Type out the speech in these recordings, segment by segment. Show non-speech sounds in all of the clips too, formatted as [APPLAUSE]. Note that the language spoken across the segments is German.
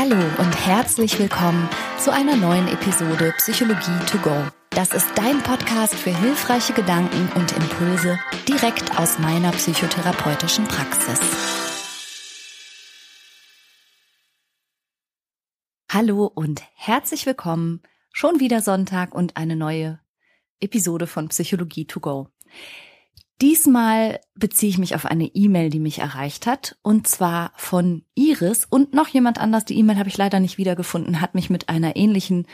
Hallo und herzlich willkommen zu einer neuen Episode Psychologie to go. Das ist dein Podcast für hilfreiche Gedanken und Impulse direkt aus meiner psychotherapeutischen Praxis. Hallo und herzlich willkommen. Schon wieder Sonntag und eine neue Episode von Psychologie to go. Diesmal beziehe ich mich auf eine E-Mail, die mich erreicht hat, und zwar von Iris und noch jemand anders. Die E-Mail habe ich leider nicht wiedergefunden, hat mich mit einer ähnlichen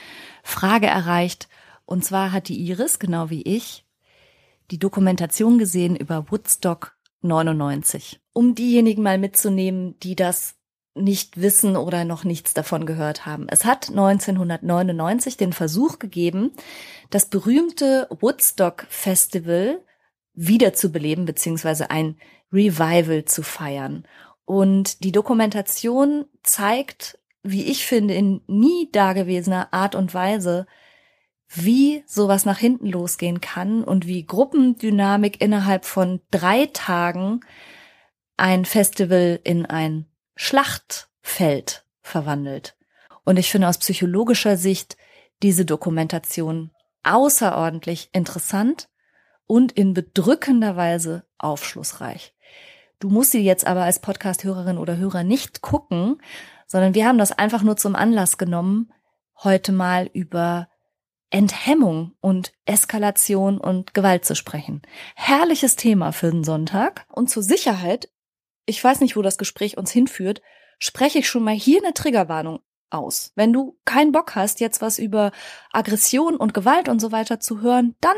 Frage erreicht. Und zwar hat die Iris, genau wie ich, die Dokumentation gesehen über Woodstock 99. Um diejenigen mal mitzunehmen, die das nicht wissen oder noch nichts davon gehört haben. Es hat 1999 den Versuch gegeben, das berühmte Woodstock Festival wiederzubeleben, beziehungsweise ein Revival zu feiern. Und die Dokumentation zeigt, wie ich finde, in nie dagewesener Art und Weise, wie sowas nach hinten losgehen kann und wie Gruppendynamik innerhalb von drei Tagen ein Festival in ein Schlachtfeld verwandelt. Und ich finde aus psychologischer Sicht diese Dokumentation außerordentlich interessant und in bedrückender Weise aufschlussreich. Du musst sie jetzt aber als Podcast-Hörerin oder Hörer nicht gucken, sondern wir haben das einfach nur zum Anlass genommen, heute mal über Enthemmung und Eskalation und Gewalt zu sprechen. Herrliches Thema für den Sonntag. Und zur Sicherheit, ich weiß nicht, wo das Gespräch uns hinführt, spreche ich schon mal hier eine Triggerwarnung aus. Wenn du keinen Bock hast, jetzt was über Aggression und Gewalt und so weiter zu hören, dann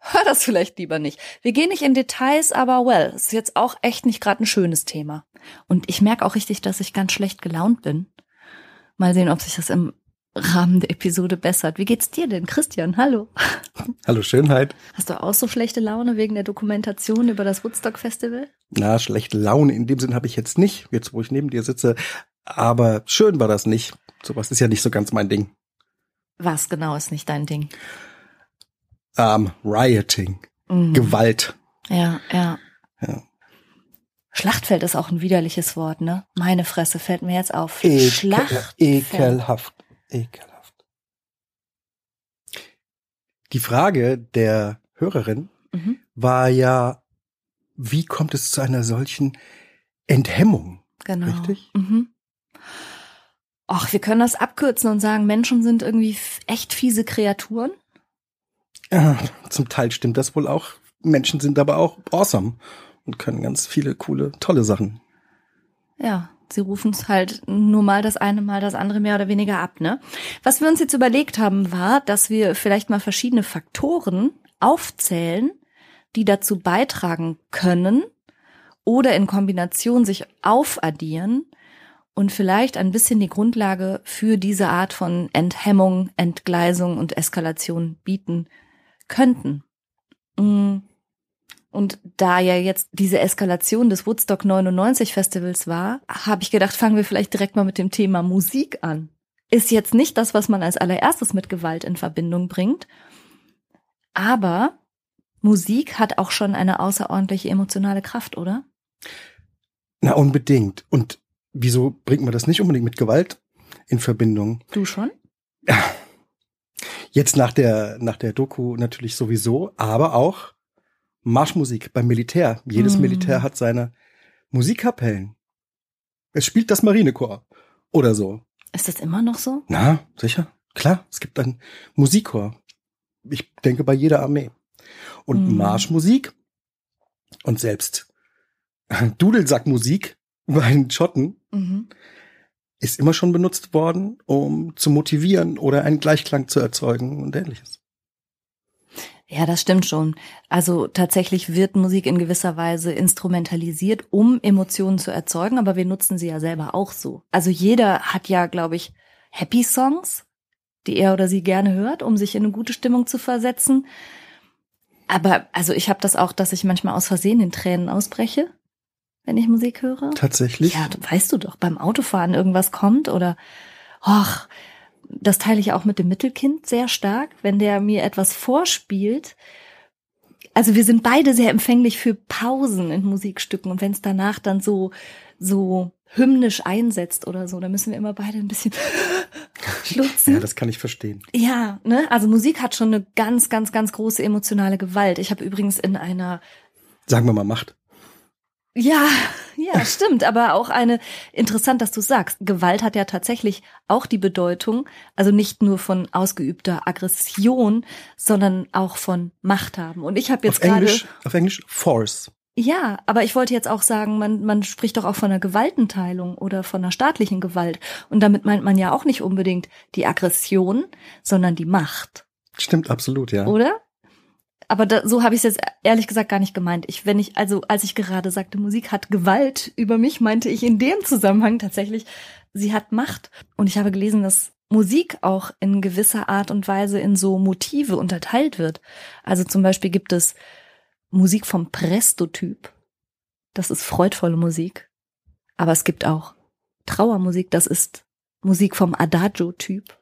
hör das vielleicht lieber nicht. Wir gehen nicht in Details, aber well, ist jetzt auch echt nicht gerade ein schönes Thema. Und ich merke auch richtig, dass ich ganz schlecht gelaunt bin. Mal sehen, ob sich das im Rahmen der Episode bessert. Wie geht's dir denn, Christian? Hallo. [LAUGHS] Hallo Schönheit. Hast du auch so schlechte Laune wegen der Dokumentation über das Woodstock Festival? Na, schlechte Laune in dem Sinn habe ich jetzt nicht, jetzt wo ich neben dir sitze. Aber schön war das nicht. Sowas ist ja nicht so ganz mein Ding. Was genau ist nicht dein Ding? Ähm, Rioting, mhm. Gewalt. Ja, ja. ja. Schlachtfeld ist auch ein widerliches Wort, ne? Meine Fresse fällt mir jetzt auf. Ekel, Schlachtfeld. Ekelhaft, ekelhaft. Die Frage der Hörerin mhm. war ja, wie kommt es zu einer solchen Enthemmung? Genau. Richtig? Mhm. Ach, wir können das abkürzen und sagen, Menschen sind irgendwie echt fiese Kreaturen. Ja, zum Teil stimmt das wohl auch. Menschen sind aber auch awesome und können ganz viele coole, tolle Sachen. Ja, sie rufen es halt nur mal das eine, mal das andere mehr oder weniger ab, ne? Was wir uns jetzt überlegt haben, war, dass wir vielleicht mal verschiedene Faktoren aufzählen, die dazu beitragen können oder in Kombination sich aufaddieren und vielleicht ein bisschen die Grundlage für diese Art von Enthemmung, Entgleisung und Eskalation bieten könnten. Mm. Und da ja jetzt diese Eskalation des Woodstock 99 Festivals war, habe ich gedacht, fangen wir vielleicht direkt mal mit dem Thema Musik an. Ist jetzt nicht das, was man als allererstes mit Gewalt in Verbindung bringt, aber Musik hat auch schon eine außerordentliche emotionale Kraft, oder? Na, unbedingt. Und wieso bringt man das nicht unbedingt mit Gewalt in Verbindung? Du schon? [LAUGHS] Jetzt nach der, nach der Doku natürlich sowieso, aber auch Marschmusik beim Militär. Jedes mm. Militär hat seine Musikkapellen. Es spielt das Marinekorps oder so. Ist das immer noch so? Na, sicher. Klar, es gibt ein Musikchor. Ich denke bei jeder Armee. Und mm. Marschmusik und selbst Dudelsackmusik [LAUGHS] bei den Schotten mhm ist immer schon benutzt worden, um zu motivieren oder einen Gleichklang zu erzeugen und ähnliches. Ja, das stimmt schon. Also tatsächlich wird Musik in gewisser Weise instrumentalisiert, um Emotionen zu erzeugen, aber wir nutzen sie ja selber auch so. Also jeder hat ja, glaube ich, Happy Songs, die er oder sie gerne hört, um sich in eine gute Stimmung zu versetzen. Aber also ich habe das auch, dass ich manchmal aus Versehen in Tränen ausbreche wenn ich Musik höre. Tatsächlich? Ja, weißt du doch, beim Autofahren irgendwas kommt oder, ach, das teile ich auch mit dem Mittelkind sehr stark, wenn der mir etwas vorspielt. Also wir sind beide sehr empfänglich für Pausen in Musikstücken und wenn es danach dann so so hymnisch einsetzt oder so, da müssen wir immer beide ein bisschen [LAUGHS] schlutzen. Ja, das kann ich verstehen. Ja, ne? Also Musik hat schon eine ganz, ganz, ganz große emotionale Gewalt. Ich habe übrigens in einer Sagen wir mal Macht. Ja, ja, stimmt, aber auch eine interessant, dass du sagst. Gewalt hat ja tatsächlich auch die Bedeutung, also nicht nur von ausgeübter Aggression, sondern auch von Macht haben. Und ich habe jetzt Auf gerade Englisch, auf Englisch Force. ja, aber ich wollte jetzt auch sagen, man man spricht doch auch von einer Gewaltenteilung oder von einer staatlichen Gewalt und damit meint man ja auch nicht unbedingt die Aggression, sondern die Macht, Stimmt absolut, ja. oder? Aber da, so habe ich es jetzt ehrlich gesagt gar nicht gemeint. Ich, wenn ich, also als ich gerade sagte, Musik hat Gewalt über mich, meinte ich in dem Zusammenhang tatsächlich, sie hat Macht. Und ich habe gelesen, dass Musik auch in gewisser Art und Weise in so Motive unterteilt wird. Also zum Beispiel gibt es Musik vom Presto-Typ. Das ist freudvolle Musik. Aber es gibt auch Trauermusik. Das ist Musik vom Adagio-Typ.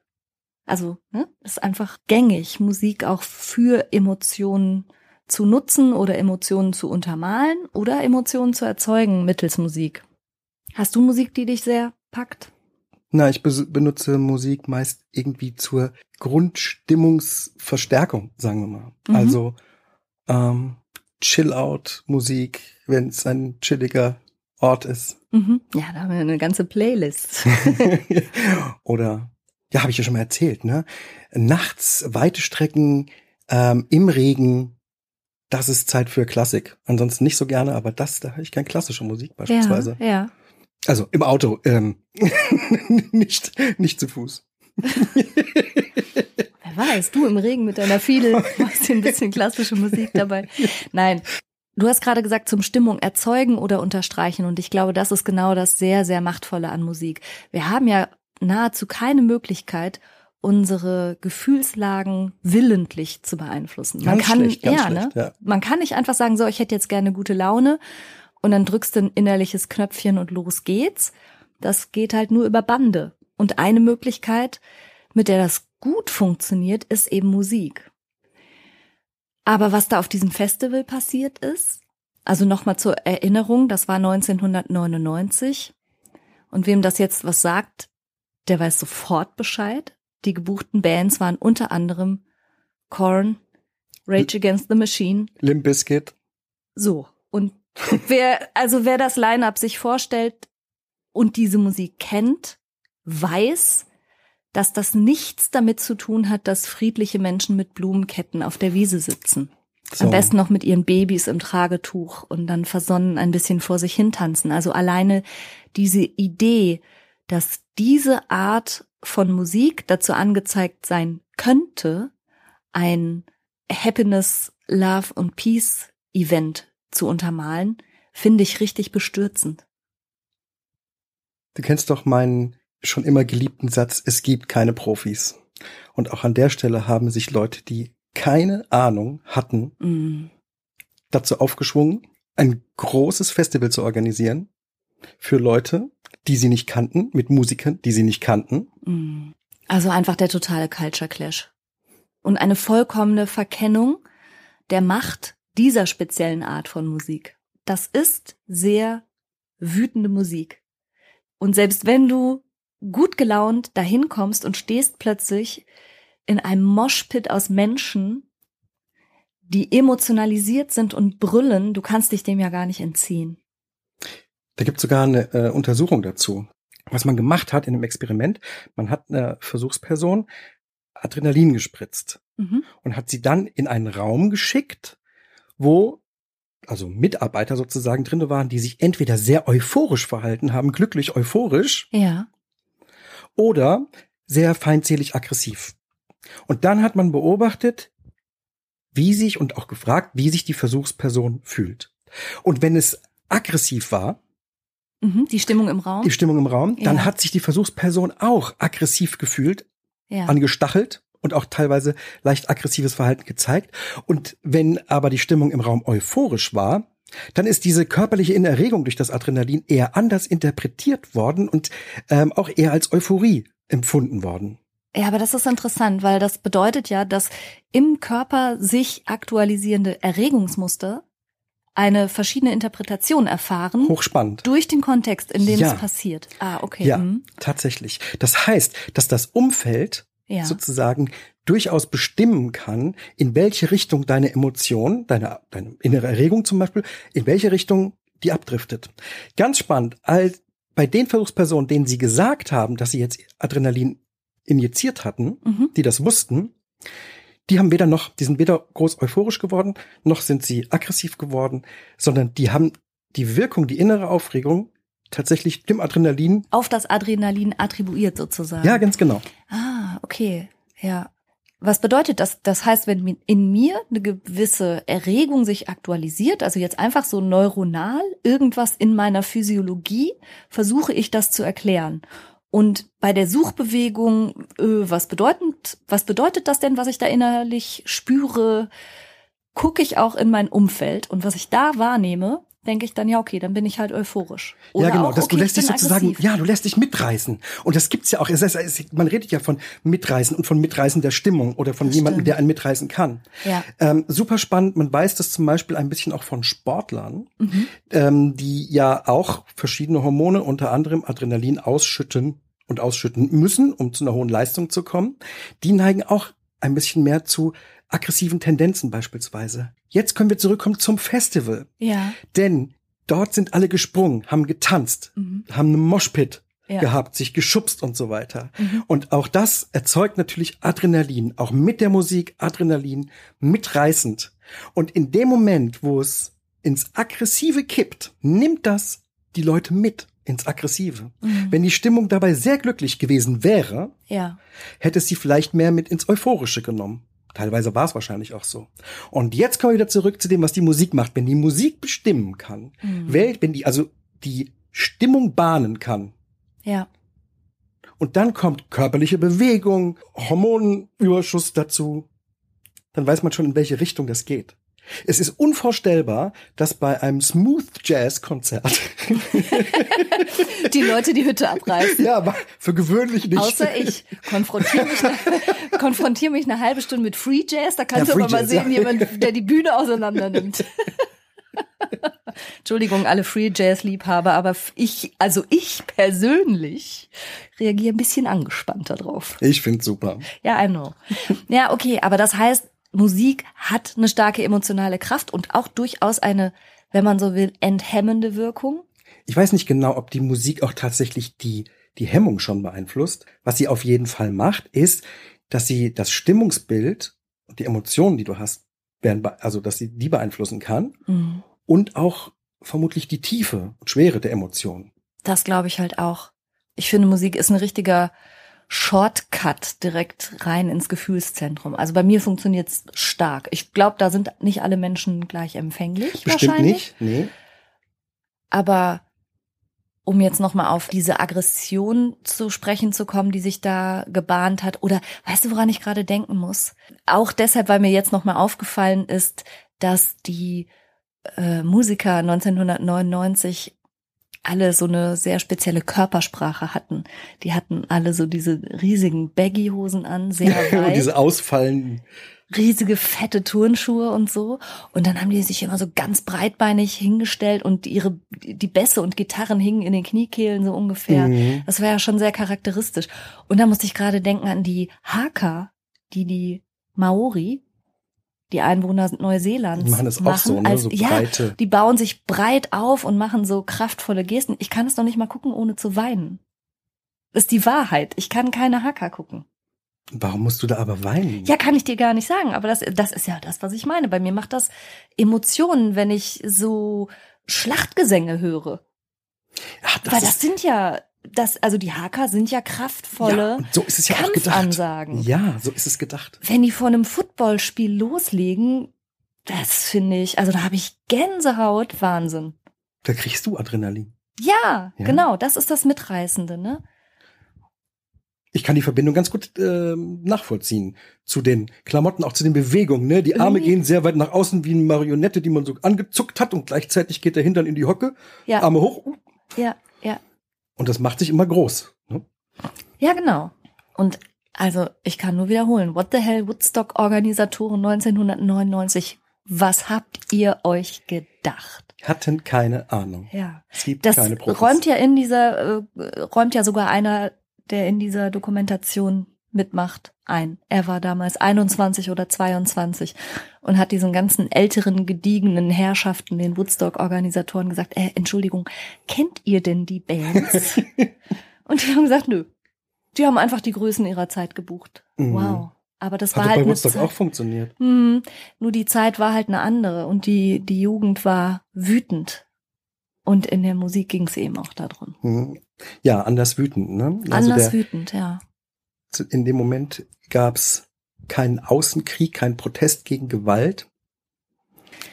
Also, ne, ist einfach gängig, Musik auch für Emotionen zu nutzen oder Emotionen zu untermalen oder Emotionen zu erzeugen mittels Musik. Hast du Musik, die dich sehr packt? Na, ich benutze Musik meist irgendwie zur Grundstimmungsverstärkung, sagen wir mal. Mhm. Also ähm, Chill-out-Musik, wenn es ein chilliger Ort ist. Mhm. Ja, da haben wir eine ganze Playlist. [LAUGHS] Oder, ja, habe ich ja schon mal erzählt, ne? Nachts weite Strecken ähm, im Regen, das ist Zeit für Klassik. Ansonsten nicht so gerne, aber das, da höre ich gerne klassische Musik beispielsweise. Ja, ja. Also im Auto, ähm, [LAUGHS] nicht, nicht zu Fuß. [LAUGHS] Wer weiß, du im Regen mit deiner Fiedel [LAUGHS] machst dir ein bisschen klassische Musik dabei. Nein. Du hast gerade gesagt, zum Stimmung erzeugen oder unterstreichen. Und ich glaube, das ist genau das sehr, sehr Machtvolle an Musik. Wir haben ja nahezu keine Möglichkeit, unsere Gefühlslagen willentlich zu beeinflussen. Man Ganz kann, schlecht, ja, schlecht, ne? ja. Man kann nicht einfach sagen, so, ich hätte jetzt gerne gute Laune und dann drückst du ein innerliches Knöpfchen und los geht's. Das geht halt nur über Bande. Und eine Möglichkeit, mit der das gut funktioniert, ist eben Musik. Aber was da auf diesem Festival passiert ist, also nochmal zur Erinnerung, das war 1999. Und wem das jetzt was sagt, der weiß sofort Bescheid. Die gebuchten Bands waren unter anderem Korn, Rage Against the Machine, Limp Bizkit. so. Und wer, also wer das Line-Up sich vorstellt und diese Musik kennt, weiß, dass das nichts damit zu tun hat, dass friedliche Menschen mit Blumenketten auf der Wiese sitzen. So. Am besten noch mit ihren Babys im Tragetuch und dann versonnen ein bisschen vor sich hin tanzen. Also alleine diese Idee, dass diese Art von Musik dazu angezeigt sein könnte, ein Happiness, Love und Peace Event zu untermalen, finde ich richtig bestürzend. Du kennst doch meinen schon immer geliebten Satz, es gibt keine Profis. Und auch an der Stelle haben sich Leute, die keine Ahnung hatten, Mm. dazu aufgeschwungen, ein großes Festival zu organisieren für Leute, die sie nicht kannten, mit Musikern, die sie nicht kannten. Mm. Also einfach der totale Culture Clash. Und eine vollkommene Verkennung der Macht dieser speziellen Art von Musik. Das ist sehr wütende Musik. Und selbst wenn du gut gelaunt dahin kommst und stehst plötzlich in einem Moshpit aus Menschen, die emotionalisiert sind und brüllen, du kannst dich dem ja gar nicht entziehen. Da gibt es sogar eine äh, Untersuchung dazu. Was man gemacht hat in einem Experiment, man hat einer Versuchsperson Adrenalin gespritzt Mhm. und hat sie dann in einen Raum geschickt, wo also Mitarbeiter sozusagen drinne waren, die sich entweder sehr euphorisch verhalten haben, glücklich euphorisch, Ja. oder sehr feindselig aggressiv. Und dann hat man beobachtet, wie sich und auch gefragt, wie sich die Versuchsperson fühlt. Und wenn es aggressiv war, Mhm. Die Stimmung im Raum. die Stimmung im Raum, dann Ja. hat sich die Versuchsperson auch aggressiv gefühlt, ja. angestachelt und auch teilweise leicht aggressives Verhalten gezeigt. Und wenn aber die Stimmung im Raum euphorisch war, dann ist diese körperliche Innerregung durch das Adrenalin eher anders interpretiert worden und ähm, auch eher als Euphorie empfunden worden. Ja, aber das ist interessant, weil das bedeutet ja, dass im Körper sich aktualisierende Erregungsmuster eine verschiedene Interpretation erfahren. Hochspannend. Durch den Kontext, in dem Ja. es passiert. Ah, okay. Ja, mhm. tatsächlich. Das heißt, dass das Umfeld Ja. sozusagen durchaus bestimmen kann, in welche Richtung deine Emotion, deine, deine innere Erregung zum Beispiel, in welche Richtung die abdriftet. Ganz spannend, als bei den Versuchspersonen, denen sie gesagt haben, dass sie jetzt Adrenalin injiziert hatten, Mhm. die das wussten, die haben weder noch, die sind weder groß euphorisch geworden, noch sind sie aggressiv geworden, sondern die haben die Wirkung, die innere Aufregung tatsächlich dem Adrenalin, Auf das Adrenalin attribuiert sozusagen. ja, ganz genau. Ah, okay. Ja. Was bedeutet das? Das heißt, wenn in mir eine gewisse Erregung sich aktualisiert, also jetzt einfach so neuronal, irgendwas in meiner Physiologie, versuche ich das zu erklären. Und bei der Suchbewegung, äh, was bedeutet, was bedeutet das denn, was ich da innerlich spüre, gucke ich auch in mein Umfeld. Und was ich da wahrnehme, denke ich dann, ja, okay, dann bin ich halt euphorisch. Oder ja, genau, auch, okay, du lässt ich dich sozusagen, aggressiv. ja, du lässt dich mitreißen. Und das gibt's ja auch. Es es ist, man redet ja von Mitreißen und von Mitreißen der Stimmung oder von Das jemandem, stimmt. der einen mitreißen kann. Ja. Ähm, super spannend. Man weiß das zum Beispiel ein bisschen auch von Sportlern, Mhm. ähm, die ja auch verschiedene Hormone, unter anderem Adrenalin, ausschütten und ausschütten müssen, um zu einer hohen Leistung zu kommen. Die neigen auch ein bisschen mehr zu aggressiven Tendenzen beispielsweise. Jetzt können wir zurückkommen zum Festival. Ja. Denn dort sind alle gesprungen, haben getanzt, Mhm. haben einen Moshpit Ja. gehabt, sich geschubst und so weiter. Mhm. Und auch das erzeugt natürlich Adrenalin, auch mit der Musik Adrenalin, mitreißend. Und in dem Moment, wo es ins Aggressive kippt, nimmt das die Leute mit ins Aggressive. Mhm. Wenn die Stimmung dabei sehr glücklich gewesen wäre, Ja. hätte es sie vielleicht mehr mit ins Euphorische genommen. Teilweise war es wahrscheinlich auch so. Und jetzt kommen wir wieder zurück zu dem, was die Musik macht. Wenn die Musik bestimmen kann, Mhm. Welt, wenn die also die Stimmung bahnen kann, Ja. und dann kommt körperliche Bewegung, Hormonüberschuss dazu, dann weiß man schon, in welche Richtung das geht. Es ist unvorstellbar, dass bei einem Smooth Jazz Konzert, [LAUGHS] Die Leute die Hütte abreißen. ja, aber für gewöhnlich nicht. Außer ich. Konfrontiere mich, eine- [LAUGHS] konfrontiere mich eine halbe Stunde mit Free Jazz. Da kannst Ja, du aber mal Jazz, sehen, ja. jemand, der die Bühne auseinander nimmt. [LAUGHS] Entschuldigung, alle Free Jazz Liebhaber, aber ich, also ich persönlich reagiere ein bisschen angespannter drauf. Ich find's super. Ja, I know. Ja, okay, aber das heißt, Musik hat eine starke emotionale Kraft und auch durchaus eine, wenn man so will, enthemmende Wirkung. Ich weiß nicht genau, ob die Musik auch tatsächlich die, die Hemmung schon beeinflusst. Was sie auf jeden Fall macht, ist, dass sie das Stimmungsbild und die Emotionen, die du hast, werden, be- also dass sie die beeinflussen kann Mhm. und auch vermutlich die Tiefe und Schwere der Emotionen. Das glaube ich halt auch. Ich finde, Musik ist ein richtiger Shortcut direkt rein ins Gefühlszentrum. Also bei mir funktioniert's stark. Ich glaube, da sind nicht alle Menschen gleich empfänglich. Bestimmt wahrscheinlich. nicht, nee. Aber um jetzt nochmal auf diese Aggression zu sprechen zu kommen, die sich da gebahnt hat, oder weißt du, woran ich gerade denken muss? Auch deshalb, weil mir jetzt nochmal aufgefallen ist, dass die äh, Musiker 1999 alle so eine sehr spezielle Körpersprache hatten. Die hatten alle so diese riesigen Baggy-Hosen an, sehr [LAUGHS] Und weit diese ausfallenden, riesige fette Turnschuhe und so. Und dann haben die sich immer so ganz breitbeinig hingestellt und ihre, die Bässe und Gitarren hingen in den Kniekehlen so ungefähr. Mhm. Das war ja schon sehr charakteristisch. Und da musste ich gerade denken an die Haka, die die Maori, die Einwohner Neuseelands Die machen das auch so, ne? als, So ja, breite. die bauen sich breit auf und machen so kraftvolle Gesten. Ich kann es doch nicht mal gucken, ohne zu weinen. Das ist die Wahrheit. Ich kann keine Haka gucken. Warum musst du da aber weinen? Ja, kann ich dir gar nicht sagen, aber das, das ist ja das, was ich meine. Bei mir macht das Emotionen, wenn ich so Schlachtgesänge höre. Ach, das Weil das sind ja, das, also die Haker sind ja ja, kraftvolle und so ist es ja. Kampfansagen. Ja, so ist es gedacht. Wenn die vor einem Footballspiel loslegen, das finde ich, also da habe ich Gänsehaut, Wahnsinn. Da kriegst du Adrenalin. Ja, Ja. genau, das ist das Mitreißende, ne? Ich kann die Verbindung ganz gut ähm, nachvollziehen zu den Klamotten, auch zu den Bewegungen. Ne? Die Arme Mhm. gehen sehr weit nach außen wie eine Marionette, die man so angezuckt hat und gleichzeitig geht der Hintern in die Hocke, Ja, Arme hoch ja, ja. Und das macht sich immer groß. Ne? Ja, genau. Und also, ich kann nur wiederholen. What the hell, Woodstock-Organisatoren 1999. Was habt ihr euch gedacht? Hatten keine Ahnung. Ja. Es gibt Das keine Profis. räumt ja in dieser, äh, räumt ja sogar einer, der in dieser Dokumentation mitmacht, ein. Er war damals 21 oder 22 und hat diesen ganzen älteren, gediegenen Herrschaften, den Woodstock-Organisatoren gesagt, äh, Entschuldigung, kennt ihr denn die Bands? [LAUGHS] und die haben gesagt, nö. Die haben einfach die Größen ihrer Zeit gebucht. Mhm. Wow. Aber das Hat war halt bei Woodstock Zeit, auch funktioniert. hm, nur die Zeit war halt eine andere und die, die Jugend war wütend. Und in der Musik ging es eben auch darum. Mhm. Ja, anders wütend. Ne? Also Anders der, wütend, ja. In dem Moment gab's keinen Außenkrieg, keinen Protest gegen Gewalt.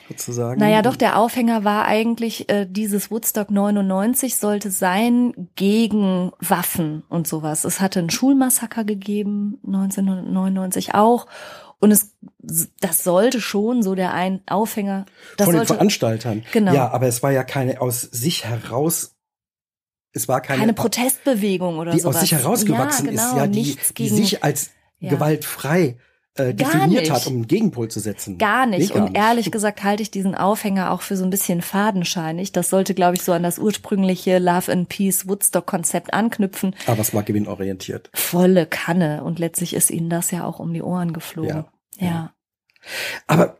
Sozusagen. Naja, doch, der Aufhänger war eigentlich, äh, dieses Woodstock 99 sollte sein gegen Waffen und sowas. Es hatte ein Schulmassaker gegeben, 1999 auch. Und es, das sollte schon so der ein Aufhänger, das Von den sollte Veranstaltern. Genau. Ja, aber es war ja keine aus sich heraus, es war keine, keine Protestbewegung oder die sowas. aus sich herausgewachsen ja, genau, ist, ja, die, die sich als Ja. gewaltfrei äh, definiert nicht. hat, um einen Gegenpol zu setzen. Gar nicht. Nee, gar und ehrlich gesagt halte ich diesen Aufhänger auch für so ein bisschen fadenscheinig. Das sollte, glaube ich, so an das ursprüngliche Love and Peace Woodstock-Konzept anknüpfen. Aber es war gewinnorientiert. Volle Kanne. Und letztlich ist ihnen das ja auch um die Ohren geflogen. Ja. Ja. Aber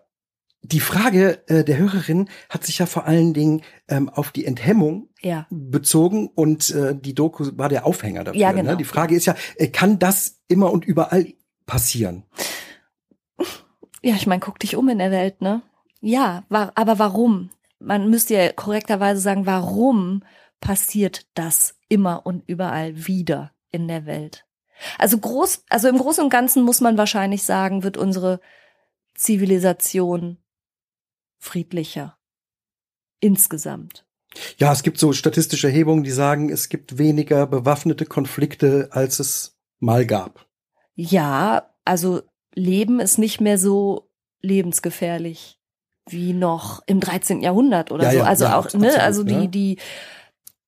die Frage äh, der Hörerin hat sich ja vor allen Dingen ähm, auf die Enthemmung Ja. bezogen und äh, die Doku war der Aufhänger dafür. Ja, genau. Ne? Die Frage ist ja, äh, kann das immer und überall passieren? Ja, ich meine, guck dich um in der Welt, ne? Ja, wa aber warum? Man müsste ja korrekterweise sagen, warum passiert das immer und überall wieder in der Welt? Also groß, also im Großen und Ganzen muss man wahrscheinlich sagen, wird unsere Zivilisation friedlicher. Insgesamt. Ja, es gibt so statistische Erhebungen, die sagen, es gibt weniger bewaffnete Konflikte, als es mal gab. Ja, also Leben ist nicht mehr so lebensgefährlich wie noch im 13. Jahrhundert oder Ja, so. also ja, auch, absolut, ne, also die, die,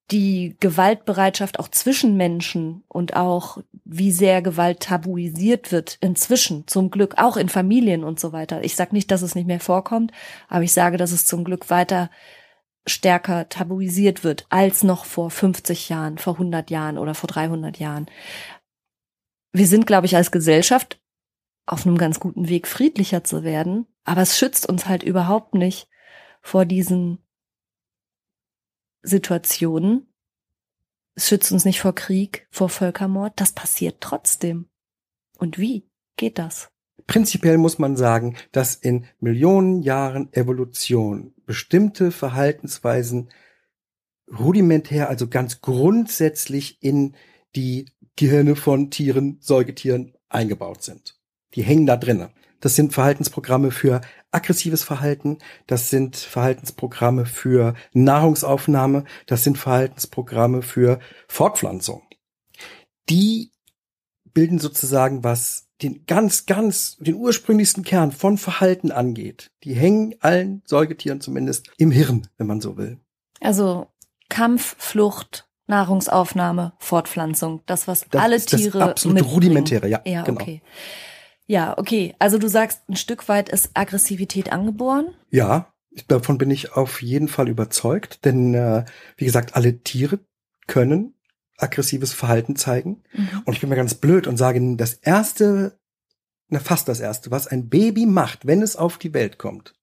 die Gewaltbereitschaft auch zwischen Menschen und auch wie sehr Gewalt tabuisiert wird inzwischen, zum Glück, auch in Familien und so weiter. Ich sage nicht, dass es nicht mehr vorkommt, aber ich sage, dass es zum Glück weiter stärker tabuisiert wird als noch vor 50 Jahren, vor 100 Jahren oder vor 300 Jahren. Wir sind, glaube ich, als Gesellschaft auf einem ganz guten Weg, friedlicher zu werden, aber es schützt uns halt überhaupt nicht vor diesen Situationen. Es schützt uns nicht vor Krieg, vor Völkermord. Das passiert trotzdem. Und wie geht das? Prinzipiell muss man sagen, dass in Millionen Jahren Evolution bestimmte Verhaltensweisen rudimentär, also ganz grundsätzlich in die Gehirne von Tieren, Säugetieren eingebaut sind. Die hängen da drinnen. Das sind Verhaltensprogramme für aggressives Verhalten, das sind Verhaltensprogramme für Nahrungsaufnahme, das sind Verhaltensprogramme für Fortpflanzung. Die bilden sozusagen was den ganz, ganz, den ursprünglichsten Kern von Verhalten angeht. Die hängen allen Säugetieren zumindest im Hirn, wenn man so will. Also Kampf, Flucht, Nahrungsaufnahme, Fortpflanzung, das was Das alle ist das Tiere absolut mitbringen. rudimentäre, ja, Ja, genau. okay. Ja, okay. Also du sagst, ein Stück weit ist Aggressivität angeboren. Ja, davon bin ich auf jeden Fall überzeugt, denn äh, wie gesagt, alle Tiere können aggressives Verhalten zeigen. Mhm. Und ich bin mal ganz blöd und sage, das erste, na fast das erste, was ein Baby macht, wenn es auf die Welt kommt,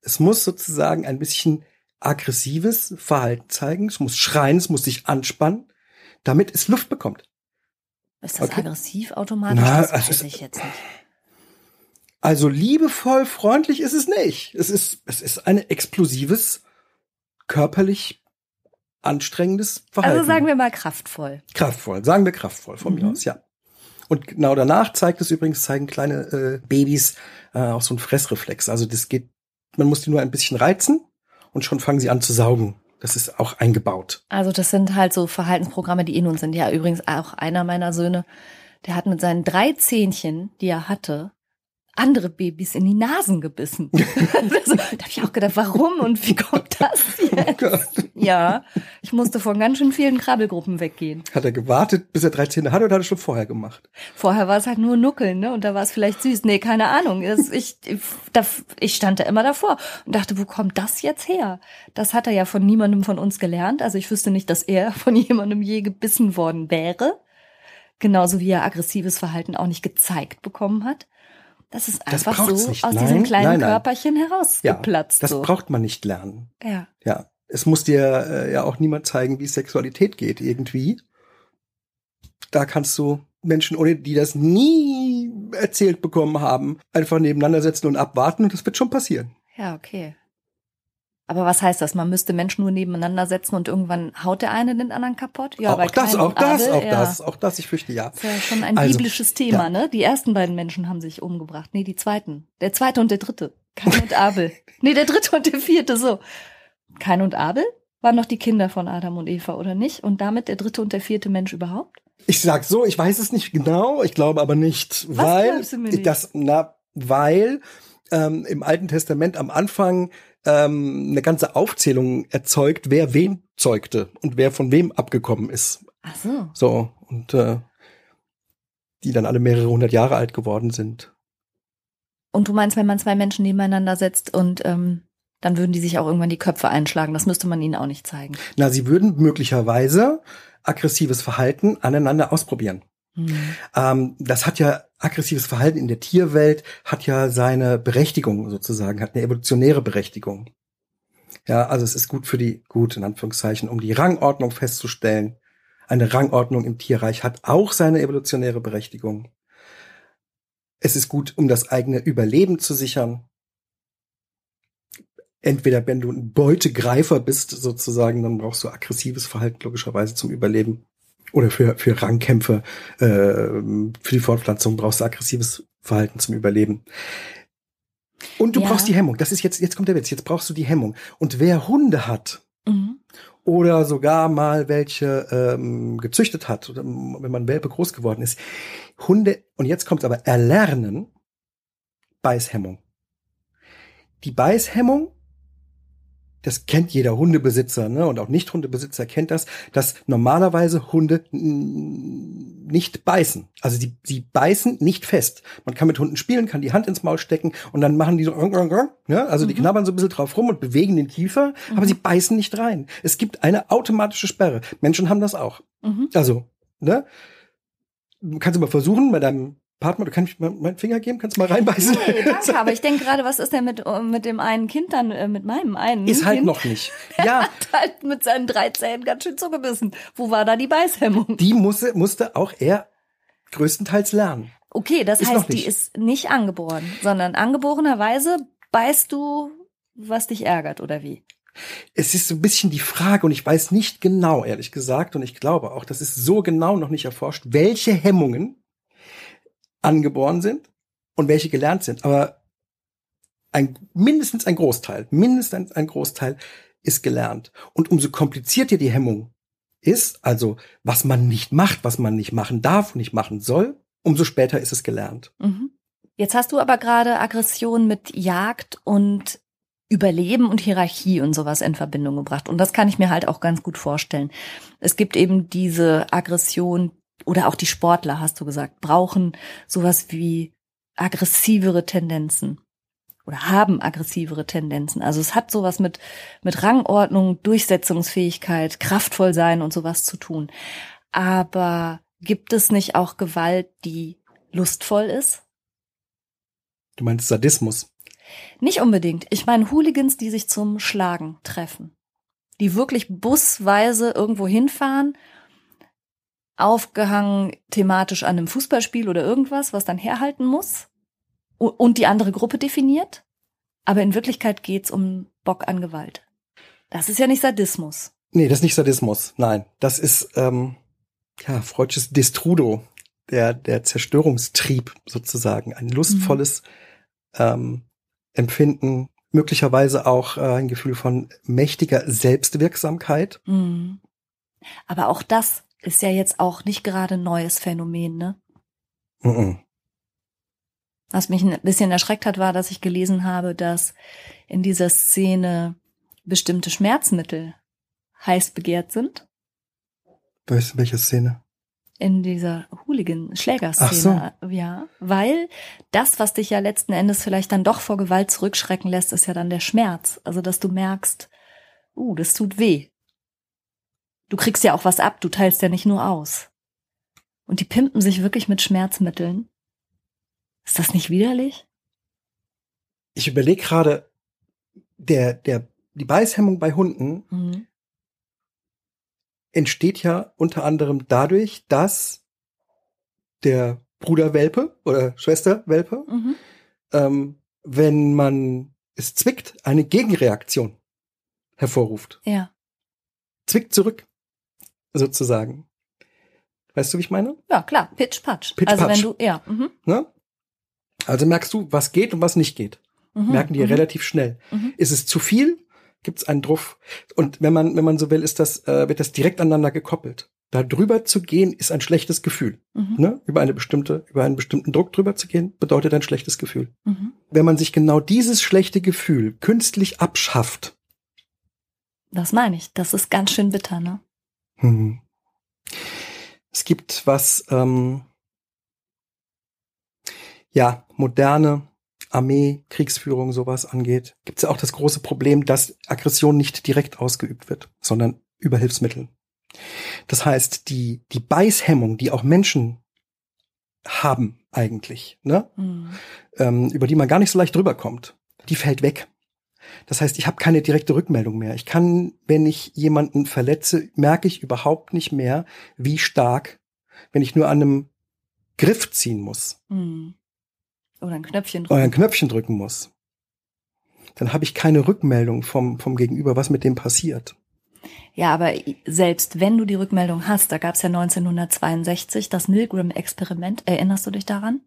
es muss sozusagen ein bisschen aggressives Verhalten zeigen, es muss schreien, es muss sich anspannen, damit es Luft bekommt. Ist das Okay. aggressiv automatisch? Na, das es weiß ich jetzt nicht. Also liebevoll, freundlich ist es nicht. Es ist, es ist ein explosives, körperlich anstrengendes Verhalten. Also sagen wir mal kraftvoll. Kraftvoll, sagen wir kraftvoll von Mhm. mir aus, ja. Und genau danach zeigt es übrigens, zeigen kleine äh, Babys äh, auch so einen Fressreflex. Also das geht, man muss die nur ein bisschen reizen und schon fangen sie an zu saugen. Das ist auch eingebaut. Also das sind halt so Verhaltensprogramme, die in uns sind. Ja, übrigens auch einer meiner Söhne, der hat mit seinen drei Zähnchen, die er hatte, andere Babys in die Nasen gebissen. [LAUGHS] also, da habe ich auch gedacht, warum und wie kommt das [LAUGHS] jetzt? Oh ja, ich musste von ganz schön vielen Krabbelgruppen weggehen. Hat er gewartet, bis er drei Zähne hatte oder hat er schon vorher gemacht? Vorher war es halt nur Nuckeln, ne? Und da war es vielleicht süß. Nee, keine Ahnung. Ich, ich stand da immer davor und dachte, wo kommt das jetzt her? Das hat er ja von niemandem von uns gelernt. Also ich wüsste nicht, dass er [LAUGHS] von jemandem je gebissen worden wäre. Genauso wie er aggressives Verhalten auch nicht gezeigt bekommen hat. Das ist einfach das so nicht. aus nein, diesem kleinen nein, nein. Körperchen herausgeplatzt. Ja, das so. braucht man nicht lernen. Ja. Ja. Es muss dir äh, ja auch niemand zeigen, wie Sexualität geht, irgendwie. Da kannst du Menschen, ohne die das nie erzählt bekommen haben, einfach nebeneinander setzen und abwarten und das wird schon passieren. Ja, okay. Aber was heißt das? Man müsste Menschen nur nebeneinander setzen und irgendwann haut der eine den anderen kaputt? Ja, auch das, auch das, auch ja. das, auch das, ich fürchte ja. Das ist ja schon ein Also, biblisches Thema, ja. ne? Die ersten beiden Menschen haben sich umgebracht. Nee, die zweiten. Der zweite und der dritte. Kain und Abel. [LAUGHS] Nee, der dritte und der vierte, so. Kain und Abel waren noch die Kinder von Adam und Eva, oder nicht? Und damit der dritte und der vierte Mensch überhaupt? Ich sag so, ich weiß es nicht genau, ich glaube aber nicht, Was weil nicht? das, na, weil ähm, im Alten Testament am Anfang ähm, eine ganze Aufzählung erzeugt, wer wen zeugte und wer von wem abgekommen ist. Ach so. So und äh, die dann alle mehrere hundert Jahre alt geworden sind. Und du meinst, wenn man zwei Menschen nebeneinander setzt und ähm, dann würden die sich auch irgendwann die Köpfe einschlagen. Das müsste man ihnen auch nicht zeigen. Na, sie würden möglicherweise aggressives Verhalten aneinander ausprobieren. Hm. Ähm, das hat ja aggressives Verhalten in der Tierwelt hat ja seine Berechtigung sozusagen, hat eine evolutionäre Berechtigung. Ja, also es ist gut für die, gut in Anführungszeichen, um die Rangordnung festzustellen. Eine Rangordnung im Tierreich hat auch seine evolutionäre Berechtigung. Es ist gut, um das eigene Überleben zu sichern. Entweder wenn du ein Beutegreifer bist, sozusagen, dann brauchst du aggressives Verhalten logischerweise zum Überleben. Oder für, für Rangkämpfe, äh, für die Fortpflanzung brauchst du aggressives Verhalten zum Überleben. Und du Ja. brauchst die Hemmung. Das ist jetzt, jetzt kommt der Witz, jetzt brauchst du die Hemmung. Und wer Hunde hat, Mhm. oder sogar mal welche ähm, gezüchtet hat, oder wenn man Welpe groß geworden ist. Hunde, und jetzt kommt aber erlernen, Beißhemmung. Die Beißhemmung, das kennt jeder Hundebesitzer, ne, und auch Nicht-Hundebesitzer kennt das, dass normalerweise Hunde nicht beißen. Also die, sie beißen nicht fest. Man kann mit Hunden spielen, kann die Hand ins Maul stecken und dann machen die so, ne, also die Mhm. knabbern so ein bisschen drauf rum und bewegen den Kiefer, aber Mhm. sie beißen nicht rein. Es gibt eine automatische Sperre. Menschen haben das auch. Mhm. Also, ne? Kannst du mal versuchen, bei deinem Partner, du kannst mir meinen Finger geben, kannst mal reinbeißen? Nee, danke, [LAUGHS] aber ich denke gerade, was ist denn mit, mit dem einen Kind dann, äh, mit meinem einen Ist halt kind? noch nicht. [LAUGHS] Ja, Hat halt mit seinen drei Zähnen ganz schön zugebissen. Wo war da die Beißhemmung? die musste, musste auch er größtenteils lernen. Okay, das Ist heißt, die ist nicht angeboren, sondern angeborenerweise beißt du, was dich ärgert, oder wie? Es ist so ein bisschen die Frage, und ich weiß nicht genau, ehrlich gesagt, und ich glaube auch, das ist so genau noch nicht erforscht, welche Hemmungen angeboren sind und welche gelernt sind. Aber ein, mindestens ein Großteil, mindestens ein Großteil ist gelernt. Und umso komplizierter die Hemmung ist, also was man nicht macht, was man nicht machen darf nicht machen soll, umso später ist es gelernt. Mhm. Jetzt hast du aber gerade Aggression mit Jagd und Überleben und Hierarchie und sowas in Verbindung gebracht. Und das kann ich mir halt auch ganz gut vorstellen. Es gibt eben diese Aggression oder auch die Sportler, hast du gesagt, brauchen sowas wie aggressivere Tendenzen oder haben aggressivere Tendenzen. Also es hat sowas mit, mit Rangordnung, Durchsetzungsfähigkeit, kraftvoll sein und sowas zu tun. Aber gibt es nicht auch Gewalt, die lustvoll ist? Du meinst Sadismus. Nicht unbedingt. Ich meine Hooligans, die sich zum Schlagen treffen. Die wirklich busweise irgendwo hinfahren, aufgehangen thematisch an einem Fußballspiel oder irgendwas, was dann herhalten muss und die andere Gruppe definiert. Aber in Wirklichkeit geht's um Bock an Gewalt. Das ist ja nicht Sadismus. Nee, das ist nicht Sadismus. Nein, das ist ähm, ja freudsches Destrudo, der der Zerstörungstrieb sozusagen, ein lustvolles ähm, Empfinden, möglicherweise auch äh, ein Gefühl von mächtiger Selbstwirksamkeit. Mhm. Aber auch das ist ja jetzt auch nicht gerade ein neues Phänomen, ne? Mhm. Was mich ein bisschen erschreckt hat, war, dass ich gelesen habe, dass in dieser Szene bestimmte Schmerzmittel heiß begehrt sind. Weißt du, welche Szene? In dieser Hooligan-Schlägerszene. Ach Ja, weil das, was dich ja letzten Endes vielleicht dann doch vor Gewalt zurückschrecken lässt, ist ja dann der Schmerz. Also, dass du merkst, uh, das tut weh. Du kriegst ja auch was ab, du teilst ja nicht nur aus. Und die pimpen sich wirklich mit Schmerzmitteln. Ist das nicht widerlich? Ich überlege gerade, der, der, die Beißhemmung bei Hunden Mhm. entsteht ja unter anderem dadurch, dass der Bruderwelpe oder Schwesterwelpe, Mhm. ähm, wenn man es zwickt, eine Gegenreaktion hervorruft. Ja. Zwickt zurück, sozusagen. Weißt du, wie ich meine? Ja, klar, Pitch Patch. Pitch, also Patch. wenn du, ja. Mhm. Ne? Also merkst du, was geht und was nicht geht. Mhm. Merken die mhm. relativ schnell. Mhm. Ist es zu viel? Gibt es einen Druff? Und wenn man, wenn man so will, ist das, äh, wird das direkt aneinander gekoppelt. Da drüber zu gehen, ist ein schlechtes Gefühl. Mhm. Ne? Über eine bestimmte, über einen bestimmten Druck drüber zu gehen, bedeutet ein schlechtes Gefühl. Mhm. Wenn man sich genau dieses schlechte Gefühl künstlich abschafft, Das meine ich. Das ist ganz schön bitter, ne? Hm, es gibt was, ähm, ja, moderne Armee, Kriegsführung, sowas angeht, gibt es ja auch das große Problem, dass Aggression nicht direkt ausgeübt wird, sondern über Hilfsmittel. Das heißt, die, die Beißhemmung, die auch Menschen haben eigentlich, ne? Mhm. ähm, über die man gar nicht so leicht drüber kommt, die fällt weg. Das heißt, ich habe keine direkte Rückmeldung mehr. Ich kann, wenn ich jemanden verletze, merke ich überhaupt nicht mehr, wie stark, wenn ich nur an einem Griff ziehen muss Mhm. Oder ein Knöpfchen oder ein drücken. Knöpfchen drücken muss. Dann habe ich keine Rückmeldung vom, vom Gegenüber, was mit dem passiert. Ja, aber selbst wenn du die Rückmeldung hast, da gab es ja 1962 das Milgram-Experiment. Erinnerst du dich daran?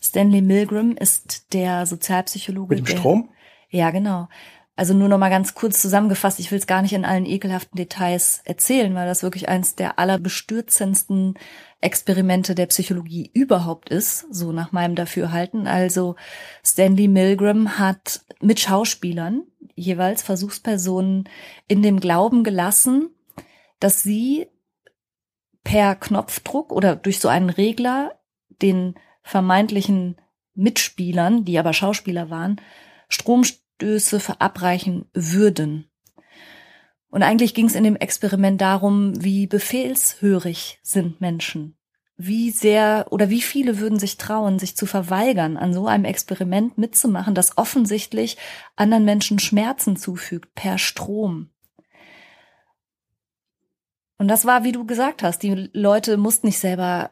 Stanley Milgram ist der Sozialpsychologe. Mit dem Strom? Ja, genau. Also nur noch mal ganz kurz zusammengefasst. Ich will es gar nicht in allen ekelhaften Details erzählen, weil das wirklich eins der allerbestürzendsten Experimente der Psychologie überhaupt ist, so nach meinem Dafürhalten. Also Stanley Milgram hat mit Schauspielern jeweils Versuchspersonen in dem Glauben gelassen, dass sie per Knopfdruck oder durch so einen Regler den vermeintlichen Mitspielern, die aber Schauspieler waren, Stromstöße verabreichen würden. Und eigentlich ging es in dem Experiment darum, wie befehlshörig sind Menschen. Wie sehr oder wie viele würden sich trauen, sich zu verweigern, an so einem Experiment mitzumachen, das offensichtlich anderen Menschen Schmerzen zufügt per Strom. Und das war, wie du gesagt hast, die Leute mussten nicht selber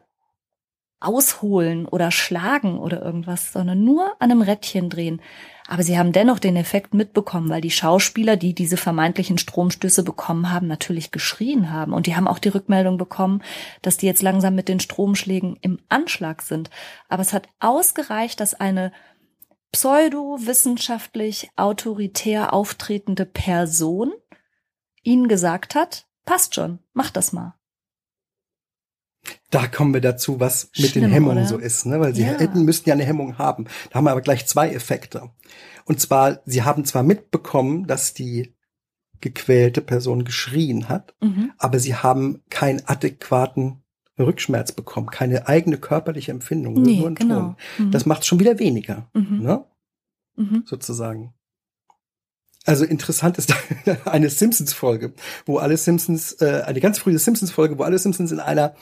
ausholen oder schlagen oder irgendwas, sondern nur an einem Rädchen drehen. Aber sie haben dennoch den Effekt mitbekommen, weil die Schauspieler, die diese vermeintlichen Stromstöße bekommen haben, natürlich geschrien haben. Und die haben auch die Rückmeldung bekommen, dass die jetzt langsam mit den Stromschlägen im Anschlag sind. Aber es hat ausgereicht, dass eine pseudowissenschaftlich autoritär auftretende Person ihnen gesagt hat, passt schon, mach das mal. Da kommen wir dazu, was mit Schlimm, den Hemmungen oder? so ist, ne? weil sie Ja. hätten, müssten ja eine Hemmung haben. Da haben wir aber gleich zwei Effekte. Und zwar, sie haben zwar mitbekommen, dass die gequälte Person geschrien hat, Mhm. aber sie haben keinen adäquaten Rückschmerz bekommen, keine eigene körperliche Empfindung, nur- Nee, nur genau. Ton. Mhm. Das macht schon wieder weniger, Mhm. ne? Mhm. sozusagen. Also interessant ist [LAUGHS] eine Simpsons-Folge, wo alle Simpsons, äh, eine ganz frühe Simpsons-Folge, wo alle Simpsons in einer,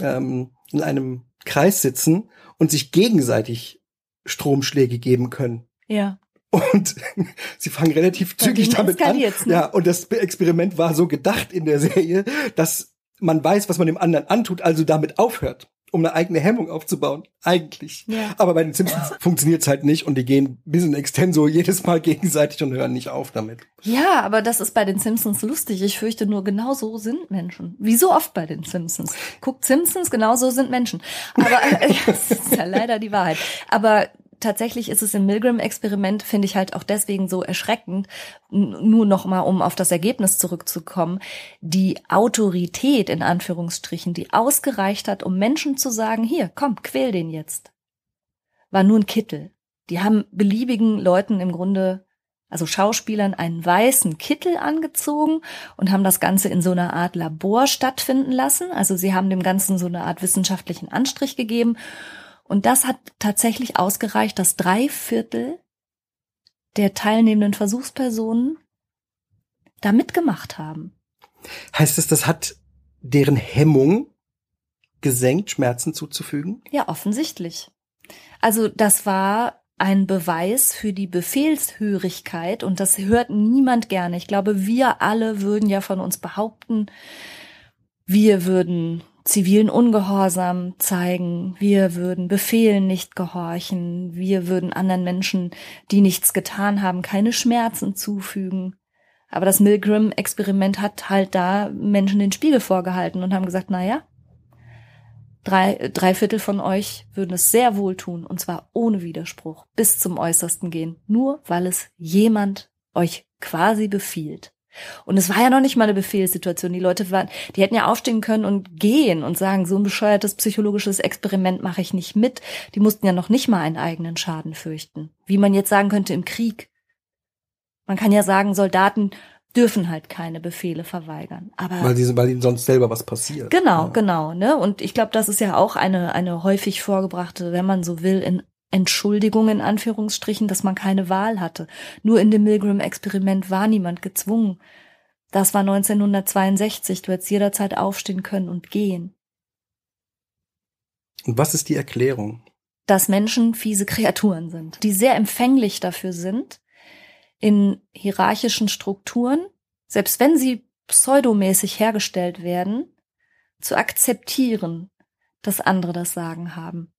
ähm, in einem Kreis sitzen und sich gegenseitig Stromschläge geben können. Ja. Und [LAUGHS] sie fangen relativ zügig damit an. ne? Ja, und das Experiment war so gedacht in der Serie, dass man weiß, was man dem anderen antut, also damit aufhört, um eine eigene Hemmung aufzubauen. Eigentlich. Ja. Aber bei den Simpsons [LAUGHS] funktioniert's halt nicht und die gehen bis in Extenso jedes Mal [LAUGHS] gegenseitig und hören nicht auf damit. Ja, aber das ist bei den Simpsons lustig. Ich fürchte nur, genau so sind Menschen. Wie so oft bei den Simpsons. Guckt Simpsons, genau so sind Menschen. Aber [LAUGHS] das ist ja leider die Wahrheit. Aber tatsächlich ist es im Milgram-Experiment, finde ich halt auch deswegen so erschreckend, nur noch mal, um auf das Ergebnis zurückzukommen, die Autorität in Anführungsstrichen, die ausgereicht hat, um Menschen zu sagen, hier, komm, quäl den jetzt. war nur ein Kittel. Die haben beliebigen Leuten im Grunde, also Schauspielern, einen weißen Kittel angezogen und haben das Ganze in so einer Art Labor stattfinden lassen. Also sie haben dem Ganzen so eine Art wissenschaftlichen Anstrich gegeben. Und das hat tatsächlich ausgereicht, dass drei Viertel der teilnehmenden Versuchspersonen da mitgemacht haben. Heißt es, das hat deren Hemmung gesenkt, Schmerzen zuzufügen? Ja, offensichtlich. Also das war ein Beweis für die Befehlshörigkeit und das hört niemand gerne. Ich glaube, wir alle würden ja von uns behaupten, wir würden zivilen Ungehorsam zeigen, wir würden Befehlen nicht gehorchen, wir würden anderen Menschen, die nichts getan haben, keine Schmerzen zufügen. Aber das Milgram-Experiment hat halt da Menschen den Spiegel vorgehalten und haben gesagt, na ja, drei, drei Viertel von euch würden es sehr wohl tun, und zwar ohne Widerspruch, bis zum Äußersten gehen, nur weil es jemand euch quasi befiehlt. Und es war ja noch nicht mal eine Befehlssituation. Die Leute waren, die hätten ja aufstehen können und gehen und sagen, so ein bescheuertes psychologisches Experiment mache ich nicht mit. Die mussten ja noch nicht mal einen eigenen Schaden fürchten. Wie man jetzt sagen könnte im Krieg. Man kann ja sagen, Soldaten dürfen halt keine Befehle verweigern. Aber weil, die, weil ihnen sonst selber was passiert. Genau, ja. genau. Ne? Und ich glaube, das ist ja auch eine, eine häufig vorgebrachte, wenn man so will, in Entschuldigung in Anführungsstrichen, dass man keine Wahl hatte. Nur in dem Milgram-Experiment war niemand gezwungen. Das war 1962. Du hättest jederzeit aufstehen können und gehen. Und was ist die Erklärung? Dass Menschen fiese Kreaturen sind, die sehr empfänglich dafür sind, in hierarchischen Strukturen, selbst wenn sie pseudomäßig hergestellt werden, zu akzeptieren, dass andere das Sagen haben.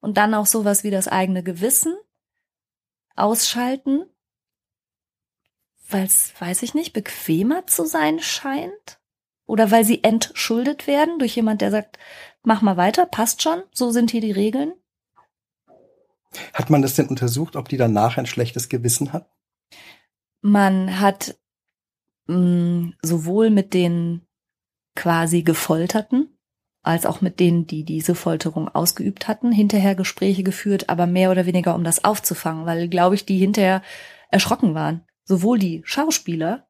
Und dann auch sowas wie das eigene Gewissen ausschalten, weil es, weiß ich nicht, bequemer zu sein scheint? Oder weil sie entschuldet werden durch jemand, der sagt, mach mal weiter, passt schon, so sind hier die Regeln? Hat man das denn untersucht, ob die danach ein schlechtes Gewissen hat? Man hat mh, mm, sowohl mit den quasi Gefolterten als auch mit denen, die diese Folterung ausgeübt hatten, hinterher Gespräche geführt, aber mehr oder weniger, um das aufzufangen, weil, glaube ich, die hinterher erschrocken waren. Sowohl die Schauspieler,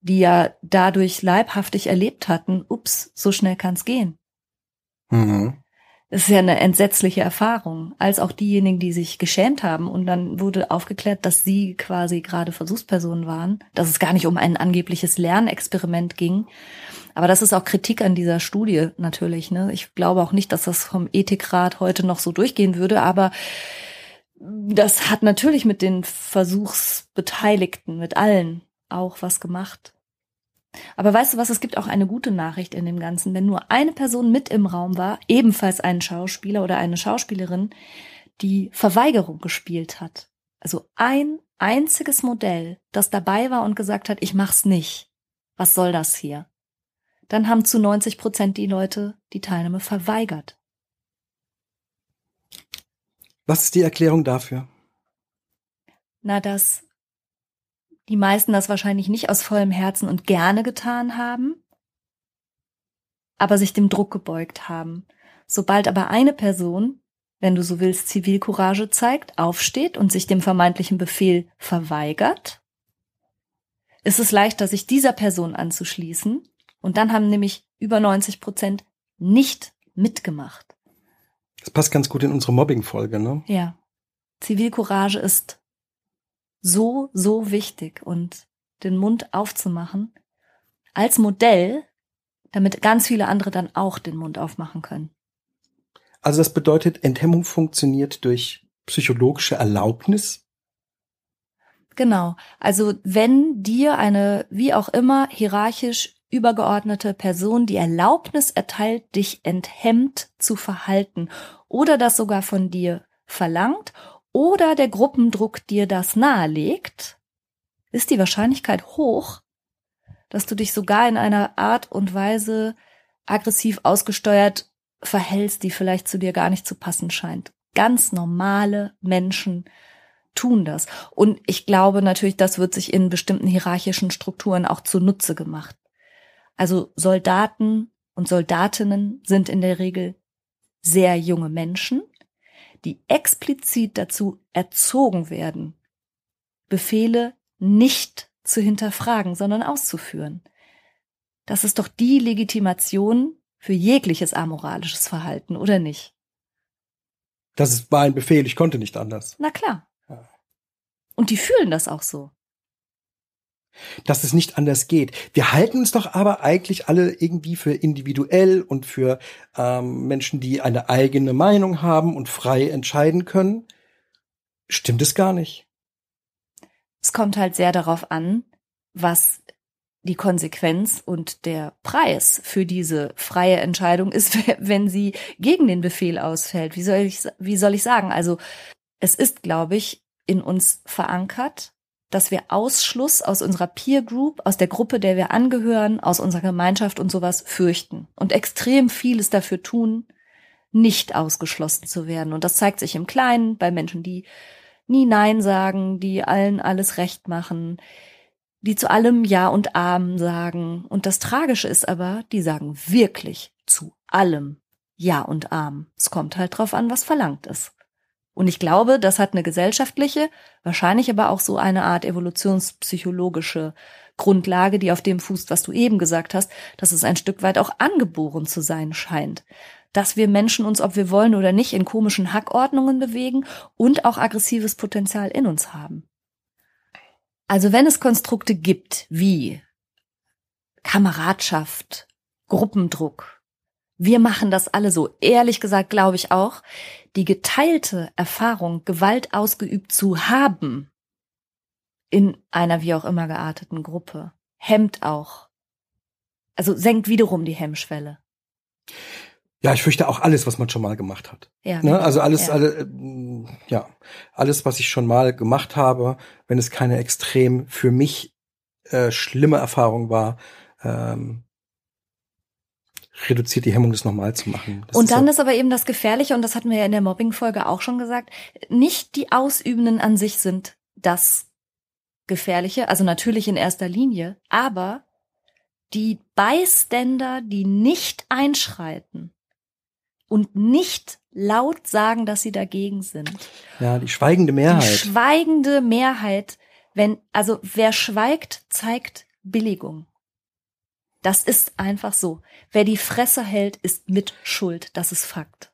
die ja dadurch leibhaftig erlebt hatten, ups, so schnell kann's gehen. Mhm. Es ist ja eine entsetzliche Erfahrung, als auch diejenigen, die sich geschämt haben. Und dann wurde aufgeklärt, dass sie quasi gerade Versuchspersonen waren, dass es gar nicht um ein angebliches Lernexperiment ging. Aber das ist auch Kritik an dieser Studie natürlich. Ne? Ich glaube auch nicht, dass das vom Ethikrat heute noch so durchgehen würde, aber das hat natürlich mit den Versuchsbeteiligten, mit allen auch was gemacht. Aber weißt du was, es gibt auch eine gute Nachricht in dem Ganzen. Wenn nur eine Person mit im Raum war, ebenfalls ein Schauspieler oder eine Schauspielerin, die Verweigerung gespielt hat. Also ein einziges Modell, das dabei war und gesagt hat, ich mach's nicht. Was soll das hier? Dann haben zu 90 Prozent die Leute die Teilnahme verweigert. Was ist die Erklärung dafür? Na, dass die meisten das wahrscheinlich nicht aus vollem Herzen und gerne getan haben, aber sich dem Druck gebeugt haben. Sobald aber eine Person, wenn du so willst, Zivilcourage zeigt, aufsteht und sich dem vermeintlichen Befehl verweigert, ist es leichter, sich dieser Person anzuschließen. Und dann haben nämlich über 90 Prozent nicht mitgemacht. Das passt ganz gut in unsere Mobbing-Folge, ne? Ja. Zivilcourage ist so, so wichtig und den Mund aufzumachen als Modell, damit ganz viele andere dann auch den Mund aufmachen können. Also das bedeutet, Enthemmung funktioniert durch psychologische Erlaubnis? Genau. Also wenn dir eine, wie auch immer, hierarchisch übergeordnete Person die Erlaubnis erteilt, dich enthemmt zu verhalten oder das sogar von dir verlangt oder der Gruppendruck dir das nahelegt, ist die Wahrscheinlichkeit hoch, dass du dich sogar in einer Art und Weise aggressiv ausgesteuert verhältst, die vielleicht zu dir gar nicht zu passen scheint. Ganz normale Menschen tun das. Und ich glaube natürlich, das wird sich in bestimmten hierarchischen Strukturen auch zunutze gemacht. Also Soldaten und Soldatinnen sind in der Regel sehr junge Menschen, die explizit dazu erzogen werden, Befehle nicht zu hinterfragen, sondern auszuführen. Das ist doch die Legitimation für jegliches amoralisches Verhalten, oder nicht? Das war ein Befehl, ich konnte nicht anders. Na klar. Und die fühlen das auch so. Dass es nicht anders geht. Wir halten uns doch aber eigentlich alle irgendwie für individuell und für ähm, Menschen, die eine eigene Meinung haben und frei entscheiden können. Stimmt es gar nicht. Es kommt halt sehr darauf an, was die Konsequenz und der Preis für diese freie Entscheidung ist, [LAUGHS] wenn sie gegen den Befehl ausfällt. Wie soll ich, wie soll ich sagen? Also, es ist, glaube ich, in uns verankert, dass wir Ausschluss aus unserer Peer Group, aus der Gruppe, der wir angehören, aus unserer Gemeinschaft und sowas fürchten und extrem vieles dafür tun, nicht ausgeschlossen zu werden. Und das zeigt sich im Kleinen bei Menschen, die nie Nein sagen, die allen alles recht machen, die zu allem Ja und Amen sagen. Und das Tragische ist aber, die sagen wirklich zu allem Ja und Amen. Es kommt halt drauf an, was verlangt ist. Und ich glaube, das hat eine gesellschaftliche, wahrscheinlich aber auch so eine Art evolutionspsychologische Grundlage, die auf dem fußt, was du eben gesagt hast, dass es ein Stück weit auch angeboren zu sein scheint. Dass wir Menschen uns, ob wir wollen oder nicht, in komischen Hackordnungen bewegen und auch aggressives Potenzial in uns haben. Also wenn es Konstrukte gibt wie Kameradschaft, Gruppendruck, wir machen das alle so. Ehrlich gesagt glaube ich auch, die geteilte Erfahrung, Gewalt ausgeübt zu haben in einer wie auch immer gearteten Gruppe, hemmt auch. Also senkt wiederum die Hemmschwelle. Ja, ich fürchte auch alles, was man schon mal gemacht hat. Ja, ne? Genau. Also alles, ja. alle, äh, ja, alles, was ich schon mal gemacht habe, wenn es keine extrem für mich äh, schlimme Erfahrung war, ähm, reduziert die Hemmung, das nochmal zu machen. Das und dann ist, ist aber eben das Gefährliche, und das hatten wir ja in der Mobbing-Folge auch schon gesagt, nicht die Ausübenden an sich sind das Gefährliche, also natürlich in erster Linie, aber die Bystander, die nicht einschreiten und nicht laut sagen, dass sie dagegen sind. Ja, die schweigende Mehrheit. Die schweigende Mehrheit, wenn, also wer schweigt, zeigt Billigung. Das ist einfach so. Wer die Fresse hält, ist mit Schuld. Das ist Fakt.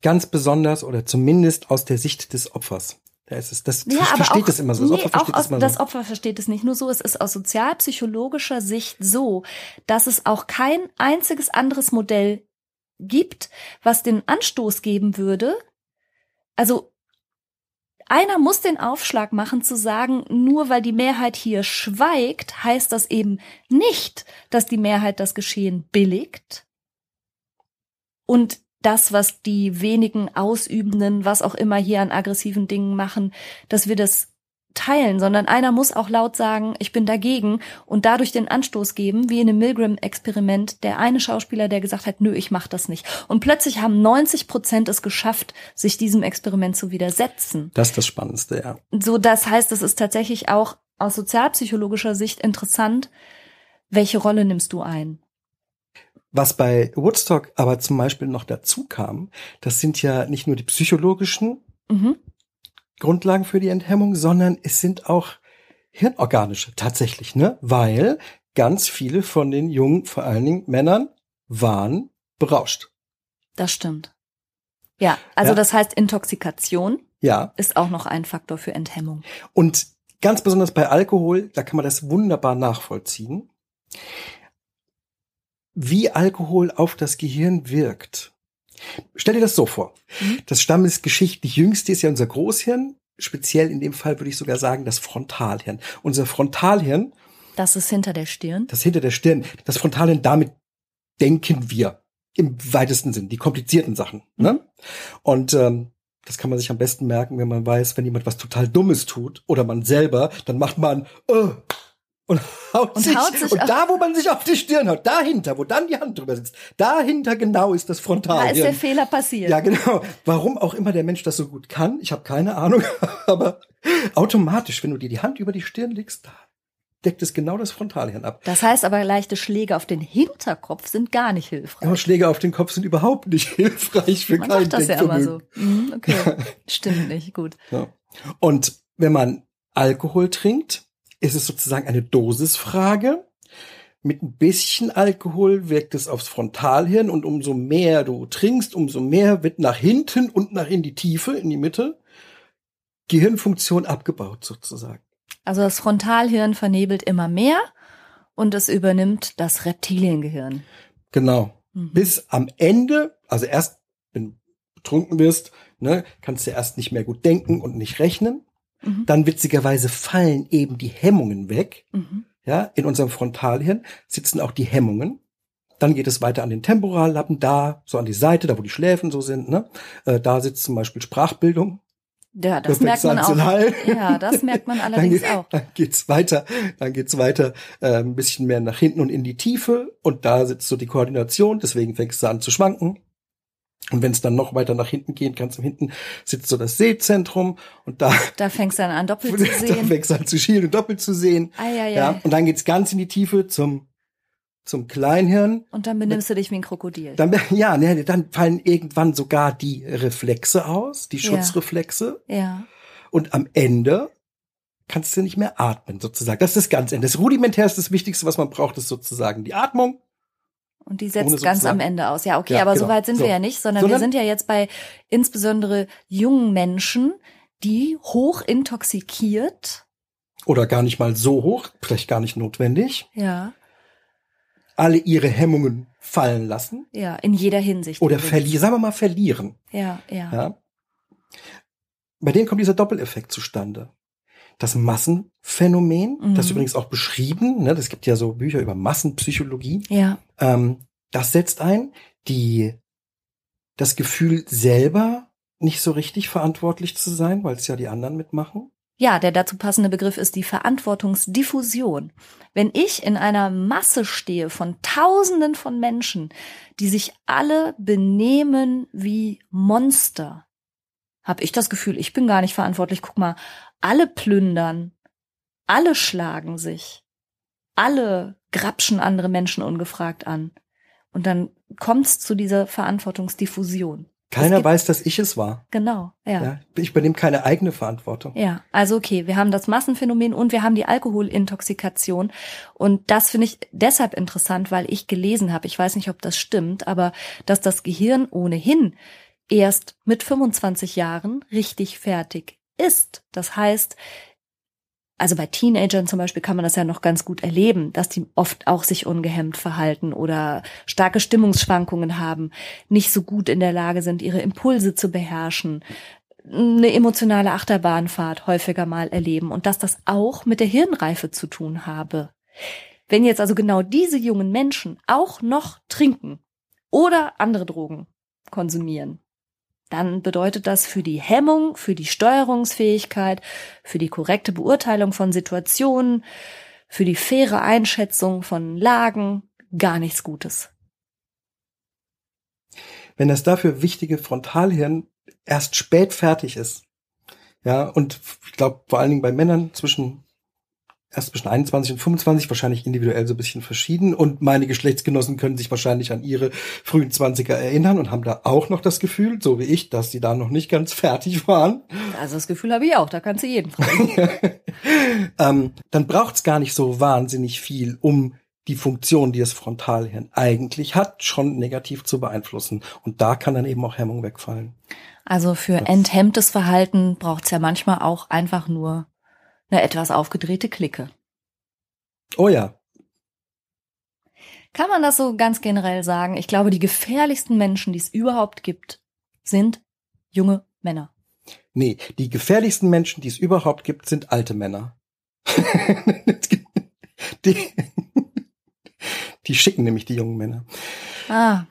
Ganz besonders oder zumindest aus der Sicht des Opfers. Da ist es, das ja, versteht es immer so. Das nee, Opfer versteht es immer das so. Opfer versteht es nicht nur so. Es ist aus sozialpsychologischer Sicht so, dass es auch kein einziges anderes Modell gibt, was den Anstoß geben würde. Also einer muss den Aufschlag machen zu sagen, nur weil die Mehrheit hier schweigt, heißt das eben nicht, dass die Mehrheit das Geschehen billigt. Und das, was die wenigen Ausübenden, was auch immer hier an aggressiven Dingen machen, dass wir das teilen, sondern einer muss auch laut sagen, ich bin dagegen und dadurch den Anstoß geben, wie in einem Milgram-Experiment, der eine Schauspieler, der gesagt hat, nö, ich mach das nicht. Und plötzlich haben 90 Prozent es geschafft, sich diesem Experiment zu widersetzen. Das ist das Spannendste, ja. So, das heißt, es ist tatsächlich auch aus sozialpsychologischer Sicht interessant, welche Rolle nimmst du ein? Was bei Woodstock aber zum Beispiel noch dazu kam, das sind ja nicht nur die psychologischen mhm. Grundlagen für die Enthemmung, sondern es sind auch hirnorganische tatsächlich, ne? Weil ganz viele von den jungen, vor allen Dingen Männern, waren berauscht. Das stimmt. Ja, also ja. das heißt Intoxikation ja. ist auch noch ein Faktor für Enthemmung. Und ganz besonders bei Alkohol, da kann man das wunderbar nachvollziehen, wie Alkohol auf das Gehirn wirkt. Stell dir das so vor. Mhm. Das stammesgeschichtlich jüngste ist ja unser Großhirn. Speziell in dem Fall würde ich sogar sagen, das Frontalhirn. Unser Frontalhirn. Das ist hinter der Stirn. Das hinter der Stirn. Das Frontalhirn, damit denken wir. Im weitesten Sinn. Die komplizierten Sachen. Mhm. Ne? Und ähm, das kann man sich am besten merken, wenn man weiß, wenn jemand was total Dummes tut oder man selber, dann macht man äh, und haut, und sich, haut sich. Und da, wo man sich auf die Stirn haut, dahinter, wo dann die Hand drüber sitzt, dahinter genau ist das Frontal. Da ist der Fehler passiert. Ja, genau. Warum auch immer der Mensch das so gut kann, ich habe keine Ahnung, [LAUGHS] aber automatisch, wenn du dir die Hand über die Stirn legst, da, deckt es genau das Frontalhirn ab. Das heißt aber, leichte Schläge auf den Hinterkopf sind gar nicht hilfreich. Ja, Schläge auf den Kopf sind überhaupt nicht [LAUGHS] hilfreich für Man kein macht das ja immer so. Mhm, okay, [LAUGHS] stimmt nicht, gut. Ja. Und wenn man Alkohol trinkt, ist es sozusagen eine Dosisfrage. Mit ein bisschen Alkohol wirkt es aufs Frontalhirn und umso mehr du trinkst, umso mehr wird nach hinten und nach in die Tiefe, in die Mitte, Gehirnfunktion abgebaut sozusagen. Also das Frontalhirn vernebelt immer mehr und es übernimmt das Reptiliengehirn. Genau. Mhm. Bis am Ende, also erst, wenn du betrunken wirst, ne, kannst du erst nicht mehr gut denken und nicht rechnen. Mhm. Dann witzigerweise fallen eben die Hemmungen weg. Mhm. Ja, in unserem Frontalhirn sitzen auch die Hemmungen. Dann geht es weiter an den Temporallappen, da, so an die Seite, da wo die Schläfen so sind, ne? Äh, da sitzt zum Beispiel Sprachbildung. Ja, das Da merkt man auch. Ja, das merkt man [LAUGHS] Dann, allerdings geht, auch. dann geht's weiter, dann geht's weiter, äh, ein bisschen mehr nach hinten und in die Tiefe. Und da sitzt so die Koordination, deswegen fängst du an zu schwanken. Und wenn es dann noch weiter nach hinten geht, ganz Hinten sitzt so das Sehzentrum und da, [LAUGHS] Da fängst du dann an, doppelt [LAUGHS] zu da sehen. fängst du an zu schielen und doppelt zu sehen. Eieiei. Ja, und dann geht's ganz in die Tiefe zum, zum Kleinhirn. Und dann benimmst du dich wie ein Krokodil. Dann, ja, ne, dann fallen irgendwann sogar die Reflexe aus, die Ja. Schutzreflexe. Ja. Und am Ende kannst du nicht mehr atmen, sozusagen. Das ist das ganz Ende. Das rudimentärste, das Wichtigste, was man braucht, ist sozusagen die Atmung. Und die setzt ganz am Ende aus. Ja, okay, Ja, aber genau. so weit sind So. wir ja nicht, sondern, wir Sondern- sind ja jetzt bei insbesondere jungen Menschen, die hoch intoxikiert, Oder gar nicht mal so hoch, vielleicht gar nicht notwendig, ja, alle ihre Hemmungen fallen lassen. ja, in jeder Hinsicht. Oder verlieren, sagen wir mal verlieren. Ja, ja. Ja. Bei denen kommt dieser Doppeleffekt zustande. Das Massenphänomen, Mhm. das ist übrigens auch beschrieben, ne, das gibt ja so Bücher über Massenpsychologie, Ja, ähm, das setzt ein, die das Gefühl selber nicht so richtig verantwortlich zu sein, weil es ja die anderen mitmachen. Ja, der dazu passende Begriff ist die Verantwortungsdiffusion. Wenn ich in einer Masse stehe von Tausenden von Menschen, die sich alle benehmen wie Monster, habe ich das Gefühl, ich bin gar nicht verantwortlich. Guck mal, alle plündern, alle schlagen sich, alle grapschen andere Menschen ungefragt an. Und dann kommt's zu dieser Verantwortungsdiffusion. Keiner weiß, dass ich es war. Genau, ja. Ja. Ich übernehme keine eigene Verantwortung. Ja, also okay, wir haben das Massenphänomen und wir haben die Alkoholintoxikation. Und das finde ich deshalb interessant, weil ich gelesen habe, ich weiß nicht, ob das stimmt, aber dass das Gehirn ohnehin erst mit 25 Jahren richtig fertig ist. Das heißt, also bei Teenagern zum Beispiel kann man das ja noch ganz gut erleben, dass die oft auch sich ungehemmt verhalten oder starke Stimmungsschwankungen haben, nicht so gut in der Lage sind, ihre Impulse zu beherrschen, eine emotionale Achterbahnfahrt häufiger mal erleben und dass das auch mit der Hirnreife zu tun habe. Wenn jetzt also genau diese jungen Menschen auch noch trinken oder andere Drogen konsumieren, dann bedeutet das für die Hemmung, für die Steuerungsfähigkeit, für die korrekte Beurteilung von Situationen, für die faire Einschätzung von Lagen gar nichts Gutes. Wenn das dafür wichtige Frontalhirn erst spät fertig ist, ja, und ich glaube vor allen Dingen bei Männern zwischen erst zwischen 21 und 25 wahrscheinlich individuell so ein bisschen verschieden und meine Geschlechtsgenossen können sich wahrscheinlich an ihre frühen 20er erinnern und haben da auch noch das Gefühl, so wie ich, dass sie da noch nicht ganz fertig waren. Also das Gefühl habe ich auch, da kannst du jeden fragen. [LAUGHS] ähm, dann braucht's gar nicht so wahnsinnig viel, um die Funktion, die das Frontalhirn eigentlich hat, schon negativ zu beeinflussen. Und da kann dann eben auch Hemmung wegfallen. Also für Das- enthemmtes Verhalten braucht's ja manchmal auch einfach nur eine etwas aufgedrehte Clique. Oh ja, Kann man das so ganz generell sagen? Ich glaube, die gefährlichsten Menschen, die es überhaupt gibt, sind junge Männer. nee, die gefährlichsten Menschen, die es überhaupt gibt, sind alte Männer. [LAUGHS] die, die schicken nämlich die jungen Männer. Ah,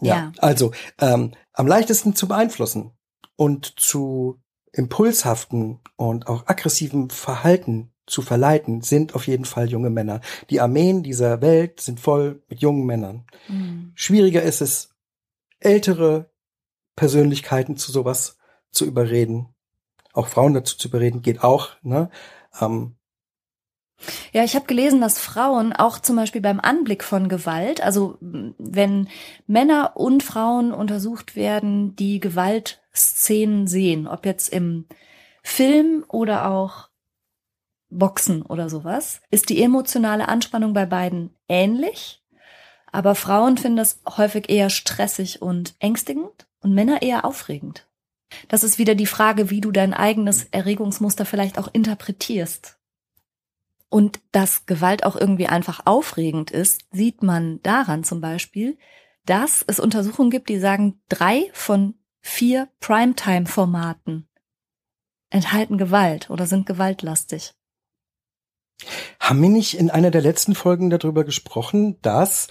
Ja, Ja. also ähm, am leichtesten zu beeinflussen und zu impulshaften und auch aggressiven Verhalten zu verleiten, sind auf jeden Fall junge Männer. Die Armeen dieser Welt sind voll mit jungen Männern. hm. Schwieriger ist es, ältere Persönlichkeiten zu sowas zu überreden. Auch Frauen dazu zu überreden, geht auch. Ne? Ähm, Ja, ich habe gelesen, dass Frauen auch zum Beispiel beim Anblick von Gewalt, also wenn Männer und Frauen untersucht werden, die Gewaltszenen sehen, ob jetzt im Film oder auch Boxen oder sowas, ist die emotionale Anspannung bei beiden ähnlich. Aber Frauen finden das häufig eher stressig und ängstigend und Männer eher aufregend. Das ist wieder die Frage, wie du dein eigenes Erregungsmuster vielleicht auch interpretierst. Und dass Gewalt auch irgendwie einfach aufregend ist, sieht man daran zum Beispiel, dass es Untersuchungen gibt, die sagen, drei von vier Primetime-Formaten enthalten Gewalt oder sind gewaltlastig. Haben wir nicht in einer der letzten Folgen darüber gesprochen, dass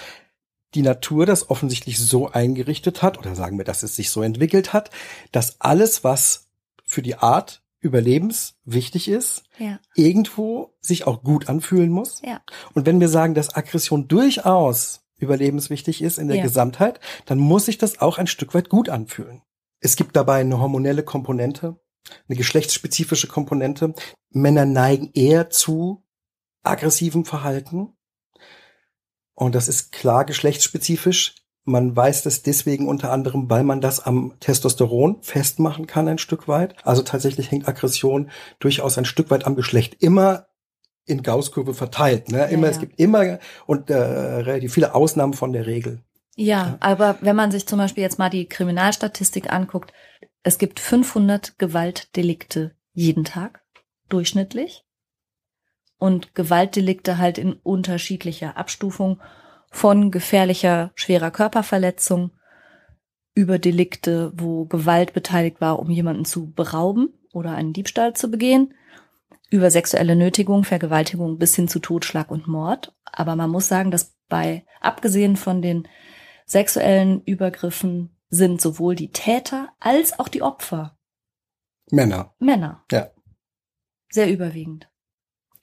die Natur das offensichtlich so eingerichtet hat, oder sagen wir, dass es sich so entwickelt hat, dass alles, was für die Art überlebenswichtig ist, ja. irgendwo sich auch gut anfühlen muss. Ja. Und wenn wir sagen, dass Aggression durchaus überlebenswichtig ist in der Ja. Gesamtheit, dann muss sich das auch ein Stück weit gut anfühlen. Es gibt dabei eine hormonelle Komponente, eine geschlechtsspezifische Komponente. Männer neigen eher zu aggressivem Verhalten. Und das ist klar geschlechtsspezifisch. Man weiß das deswegen unter anderem, weil man das am Testosteron festmachen kann ein Stück weit. Also tatsächlich hängt Aggression durchaus ein Stück weit am Geschlecht. Immer in Gaußkurve verteilt. Ne? Immer, ja. Es gibt immer und äh, relativ viele Ausnahmen von der Regel. Ja, aber wenn man sich zum Beispiel jetzt mal die Kriminalstatistik anguckt, es gibt 500 Gewaltdelikte jeden Tag, durchschnittlich. Und Gewaltdelikte halt in unterschiedlicher Abstufung von gefährlicher, schwerer Körperverletzung über Delikte, wo Gewalt beteiligt war, um jemanden zu berauben oder einen Diebstahl zu begehen, über sexuelle Nötigung, Vergewaltigung bis hin zu Totschlag und Mord. Aber man muss sagen, dass bei, abgesehen von den sexuellen Übergriffen, sind sowohl die Täter als auch die Opfer Männer. Männer. Ja. Sehr überwiegend.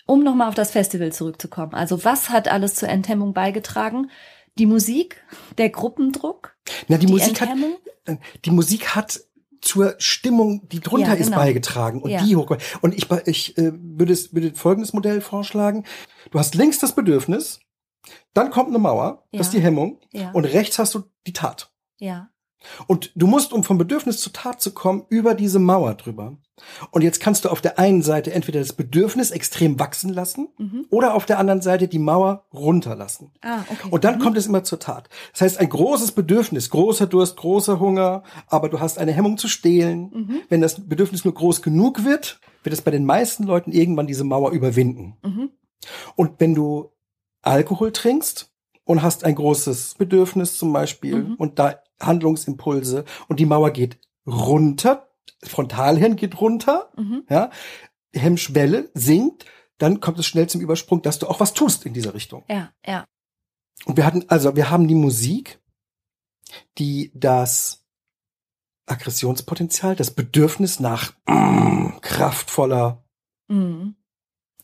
Um nochmal auf das Festival zurückzukommen. Also was hat alles zur Enthemmung beigetragen? Die Musik, der Gruppendruck, Na, die, die Musik hat, Enthemmung. die Musik hat zur Stimmung, die drunter Ja, ist, genau. beigetragen und Ja. die hoch. Und ich, ich äh, würde, würde folgendes Modell vorschlagen. Du hast links das Bedürfnis, dann kommt eine Mauer, das ist Ja. die Hemmung, Ja, und rechts hast du die Tat. ja, Und du musst, um vom Bedürfnis zur Tat zu kommen, über diese Mauer drüber. Und jetzt kannst du auf der einen Seite entweder das Bedürfnis extrem wachsen lassen mhm. oder auf der anderen Seite die Mauer runterlassen. Ah, okay. Und dann mhm. kommt es immer zur Tat. Das heißt, ein großes Bedürfnis, großer Durst, großer Hunger, aber du hast eine Hemmung zu stehlen. Mhm. Wenn das Bedürfnis nur groß genug wird, wird es bei den meisten Leuten irgendwann diese Mauer überwinden. Mhm. Und wenn du Alkohol trinkst und hast ein großes Bedürfnis zum Beispiel Mhm. und da Handlungsimpulse und die Mauer geht runter, Frontalhirn geht runter, Mhm. ja, Hemmschwelle sinkt, dann kommt es schnell zum Übersprung, dass du auch was tust in dieser Richtung. Ja, ja. Und wir hatten, also wir haben die Musik, die das Aggressionspotenzial, das Bedürfnis nach mm, kraftvoller, Mhm.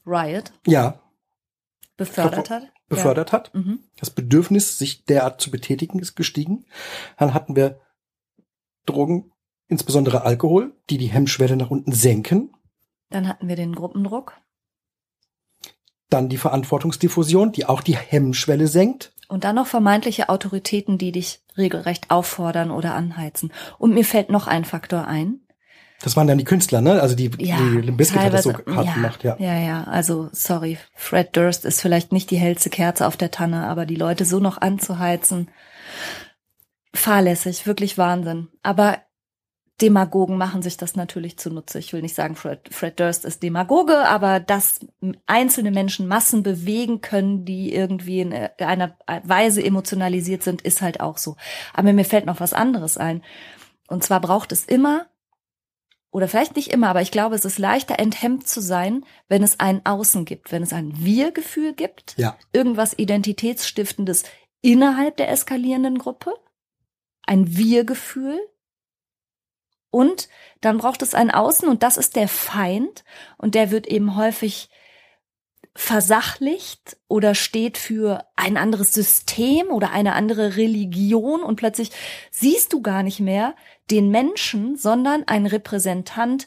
Riot ja, befördert hat. befördert hat. Ja. Mhm. Das Bedürfnis, sich derart zu betätigen, ist gestiegen. Dann hatten wir Drogen, insbesondere Alkohol, die die Hemmschwelle nach unten senken. Dann hatten wir den Gruppendruck Dann die Verantwortungsdiffusion, die auch die Hemmschwelle senkt. und dann noch vermeintliche Autoritäten, die dich regelrecht auffordern oder anheizen. Und mir fällt noch ein Faktor ein. Das waren dann die Künstler, ne? Also die, Ja, die Limp Bizkit hat das so hart ja, gemacht, ja. Ja, ja, also sorry, Fred Durst ist vielleicht nicht die hellste Kerze auf der Tanne, aber die Leute so noch anzuheizen, fahrlässig, wirklich Wahnsinn. Aber Demagogen machen sich das natürlich zunutze. Ich will nicht sagen, Fred, Fred Durst ist Demagoge, aber dass einzelne Menschen Massen bewegen können, die irgendwie in einer Weise emotionalisiert sind, ist halt auch so. Aber mir fällt noch was anderes ein. Und zwar braucht es immer oder vielleicht nicht immer, aber ich glaube, es ist leichter enthemmt zu sein, wenn es ein Außen gibt, wenn es ein Wir-Gefühl gibt, Ja. irgendwas Identitätsstiftendes innerhalb der eskalierenden Gruppe, ein Wir-Gefühl. Und dann braucht es ein Außen und das ist der Feind und der wird eben häufig versachlicht oder steht für ein anderes System oder eine andere Religion und plötzlich siehst du gar nicht mehr den Menschen, sondern ein Repräsentant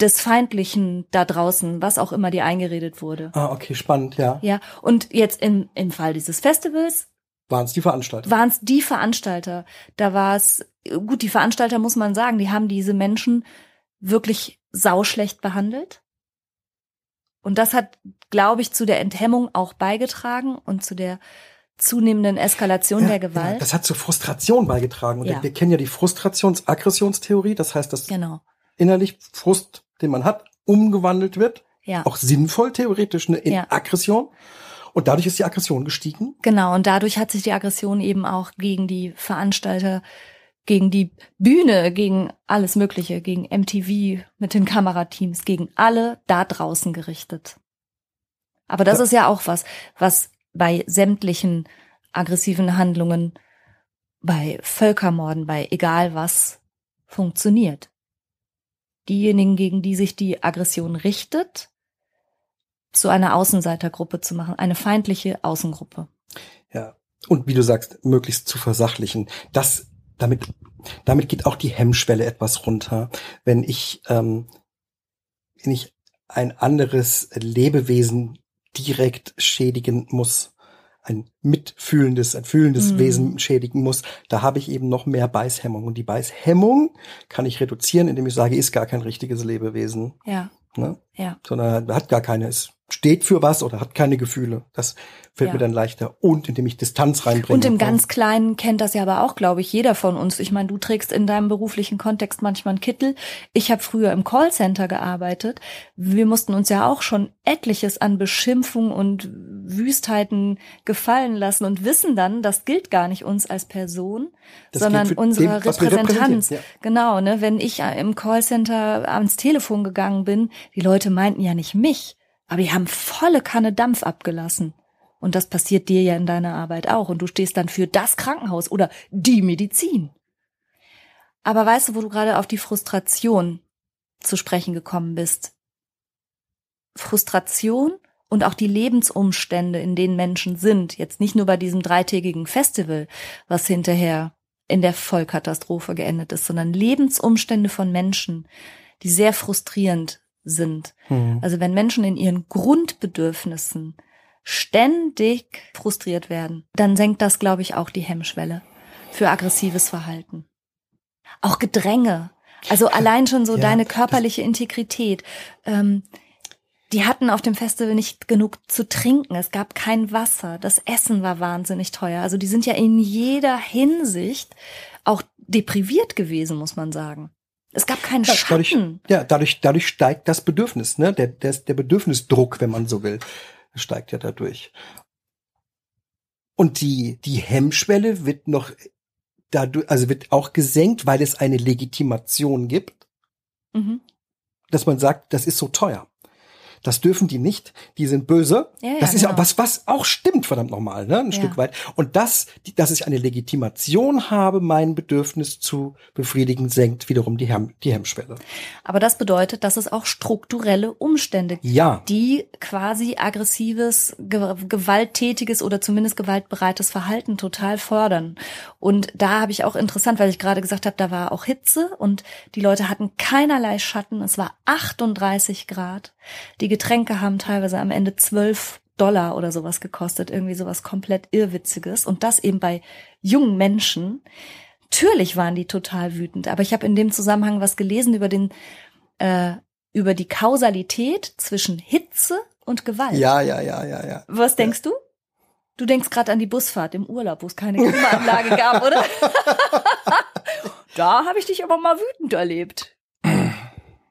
des Feindlichen da draußen, was auch immer dir eingeredet wurde. Ah, okay, spannend, ja. Ja, und jetzt im, im Fall dieses Festivals Waren es die Veranstalter? waren es die Veranstalter. Da war es, gut, die Veranstalter muss man sagen, die haben diese Menschen wirklich sauschlecht behandelt. Und das hat, glaube ich, zu der Enthemmung auch beigetragen und zu der zunehmenden Eskalation Ja, der Gewalt. Ja, das hat zur Frustration beigetragen. Und Ja. wir kennen ja die Frustrations-Aggressionstheorie. Das heißt, dass genau. innerlich Frust, den man hat, umgewandelt wird. Ja. Auch sinnvoll theoretisch ne, in Ja. Aggression. Und dadurch ist die Aggression gestiegen. Genau, und dadurch hat sich die Aggression eben auch gegen die Veranstalter, gegen die Bühne, gegen alles Mögliche, gegen MTV mit den Kamerateams, gegen alle da draußen gerichtet. Aber das Ja. ist ja auch was, was bei sämtlichen aggressiven Handlungen, bei Völkermorden, bei egal was funktioniert. Diejenigen, gegen die sich die Aggression richtet, zu einer Außenseitergruppe zu machen, eine feindliche Außengruppe. Ja. Und wie du sagst, möglichst zu versachlichen. Das, damit, damit geht auch die Hemmschwelle etwas runter. Wenn ich, ähm, wenn ich ein anderes Lebewesen direkt schädigen muss, ein mitfühlendes, ein fühlendes Mhm. Wesen schädigen muss, da habe ich eben noch mehr Beißhemmung. Und die Beißhemmung kann ich reduzieren, indem ich sage, ist gar kein richtiges Lebewesen, Ja, ne? Ja. sondern hat gar keine, es steht für was oder hat keine Gefühle. Das fällt Ja. mir dann leichter. Und indem ich Distanz reinbringe. Und im ganz Kleinen kennt das ja aber auch, glaube ich, jeder von uns. Ich meine, du trägst in deinem beruflichen Kontext manchmal einen Kittel. Ich habe früher im Callcenter gearbeitet. Wir mussten uns ja auch schon etliches an Beschimpfung und Wüstheiten gefallen lassen und wissen dann, das gilt gar nicht uns als Person, Das sondern gilt für unsere den, was wir Repräsentanz. repräsentieren, Genau, ne, wenn ich im Callcenter ans Telefon gegangen bin, die Leute meinten ja nicht mich, aber die haben volle Kanne Dampf abgelassen. Und das passiert dir ja in deiner Arbeit auch. Und du stehst dann für das Krankenhaus oder die Medizin. Aber weißt du, wo du gerade auf die Frustration zu sprechen gekommen bist? Frustration und auch die Lebensumstände, in denen Menschen sind, jetzt nicht nur bei diesem dreitägigen Festival, was hinterher in der Vollkatastrophe geendet ist, sondern Lebensumstände von Menschen, die sehr frustrierend sind. Hm. Also wenn Menschen in ihren Grundbedürfnissen ständig frustriert werden, dann senkt das, glaube ich, auch die Hemmschwelle für aggressives Verhalten. Auch Gedränge. Also allein schon so Ja, deine körperliche Integrität. Ähm, die hatten auf dem Festival nicht genug zu trinken. Es gab kein Wasser. Das Essen war wahnsinnig teuer. Also die sind ja in jeder Hinsicht auch depriviert gewesen, muss man sagen. Es gab keinen Ja, dadurch, Schatten. ja, dadurch, dadurch steigt das Bedürfnis, ne? Der, der, der Bedürfnisdruck, wenn man so will, steigt ja dadurch. Und die, die Hemmschwelle wird noch dadurch, also wird auch gesenkt, weil es eine Legitimation gibt, Mhm. dass man sagt, das ist so teuer. Das dürfen die nicht, die sind böse. Ja, ja, das ist ja genau. was, was auch stimmt, verdammt nochmal, ne? Ein Ja. Stück weit. Und das, dass ich eine Legitimation habe, mein Bedürfnis zu befriedigen, senkt wiederum die, Hemm, die Hemmschwelle. Aber das bedeutet, dass es auch strukturelle Umstände gibt, die quasi aggressives, ge gewalttätiges oder zumindest gewaltbereites Verhalten total fördern. Und da habe ich auch interessant, weil ich gerade gesagt habe, da war auch Hitze und die Leute hatten keinerlei Schatten. Es war 38 Grad. Die Getränke haben teilweise am Ende 12 Dollar oder sowas gekostet, irgendwie sowas komplett irrwitziges. Und das eben bei jungen Menschen. Natürlich waren die total wütend, aber ich habe in dem Zusammenhang was gelesen über den äh, über die Kausalität zwischen Hitze und Gewalt. Ja, ja, ja, ja, ja. Was denkst du? Du denkst gerade an die Busfahrt im Urlaub, wo es keine Klimaanlage gab, oder? [LAUGHS] [LAUGHS] da habe ich dich aber mal wütend erlebt.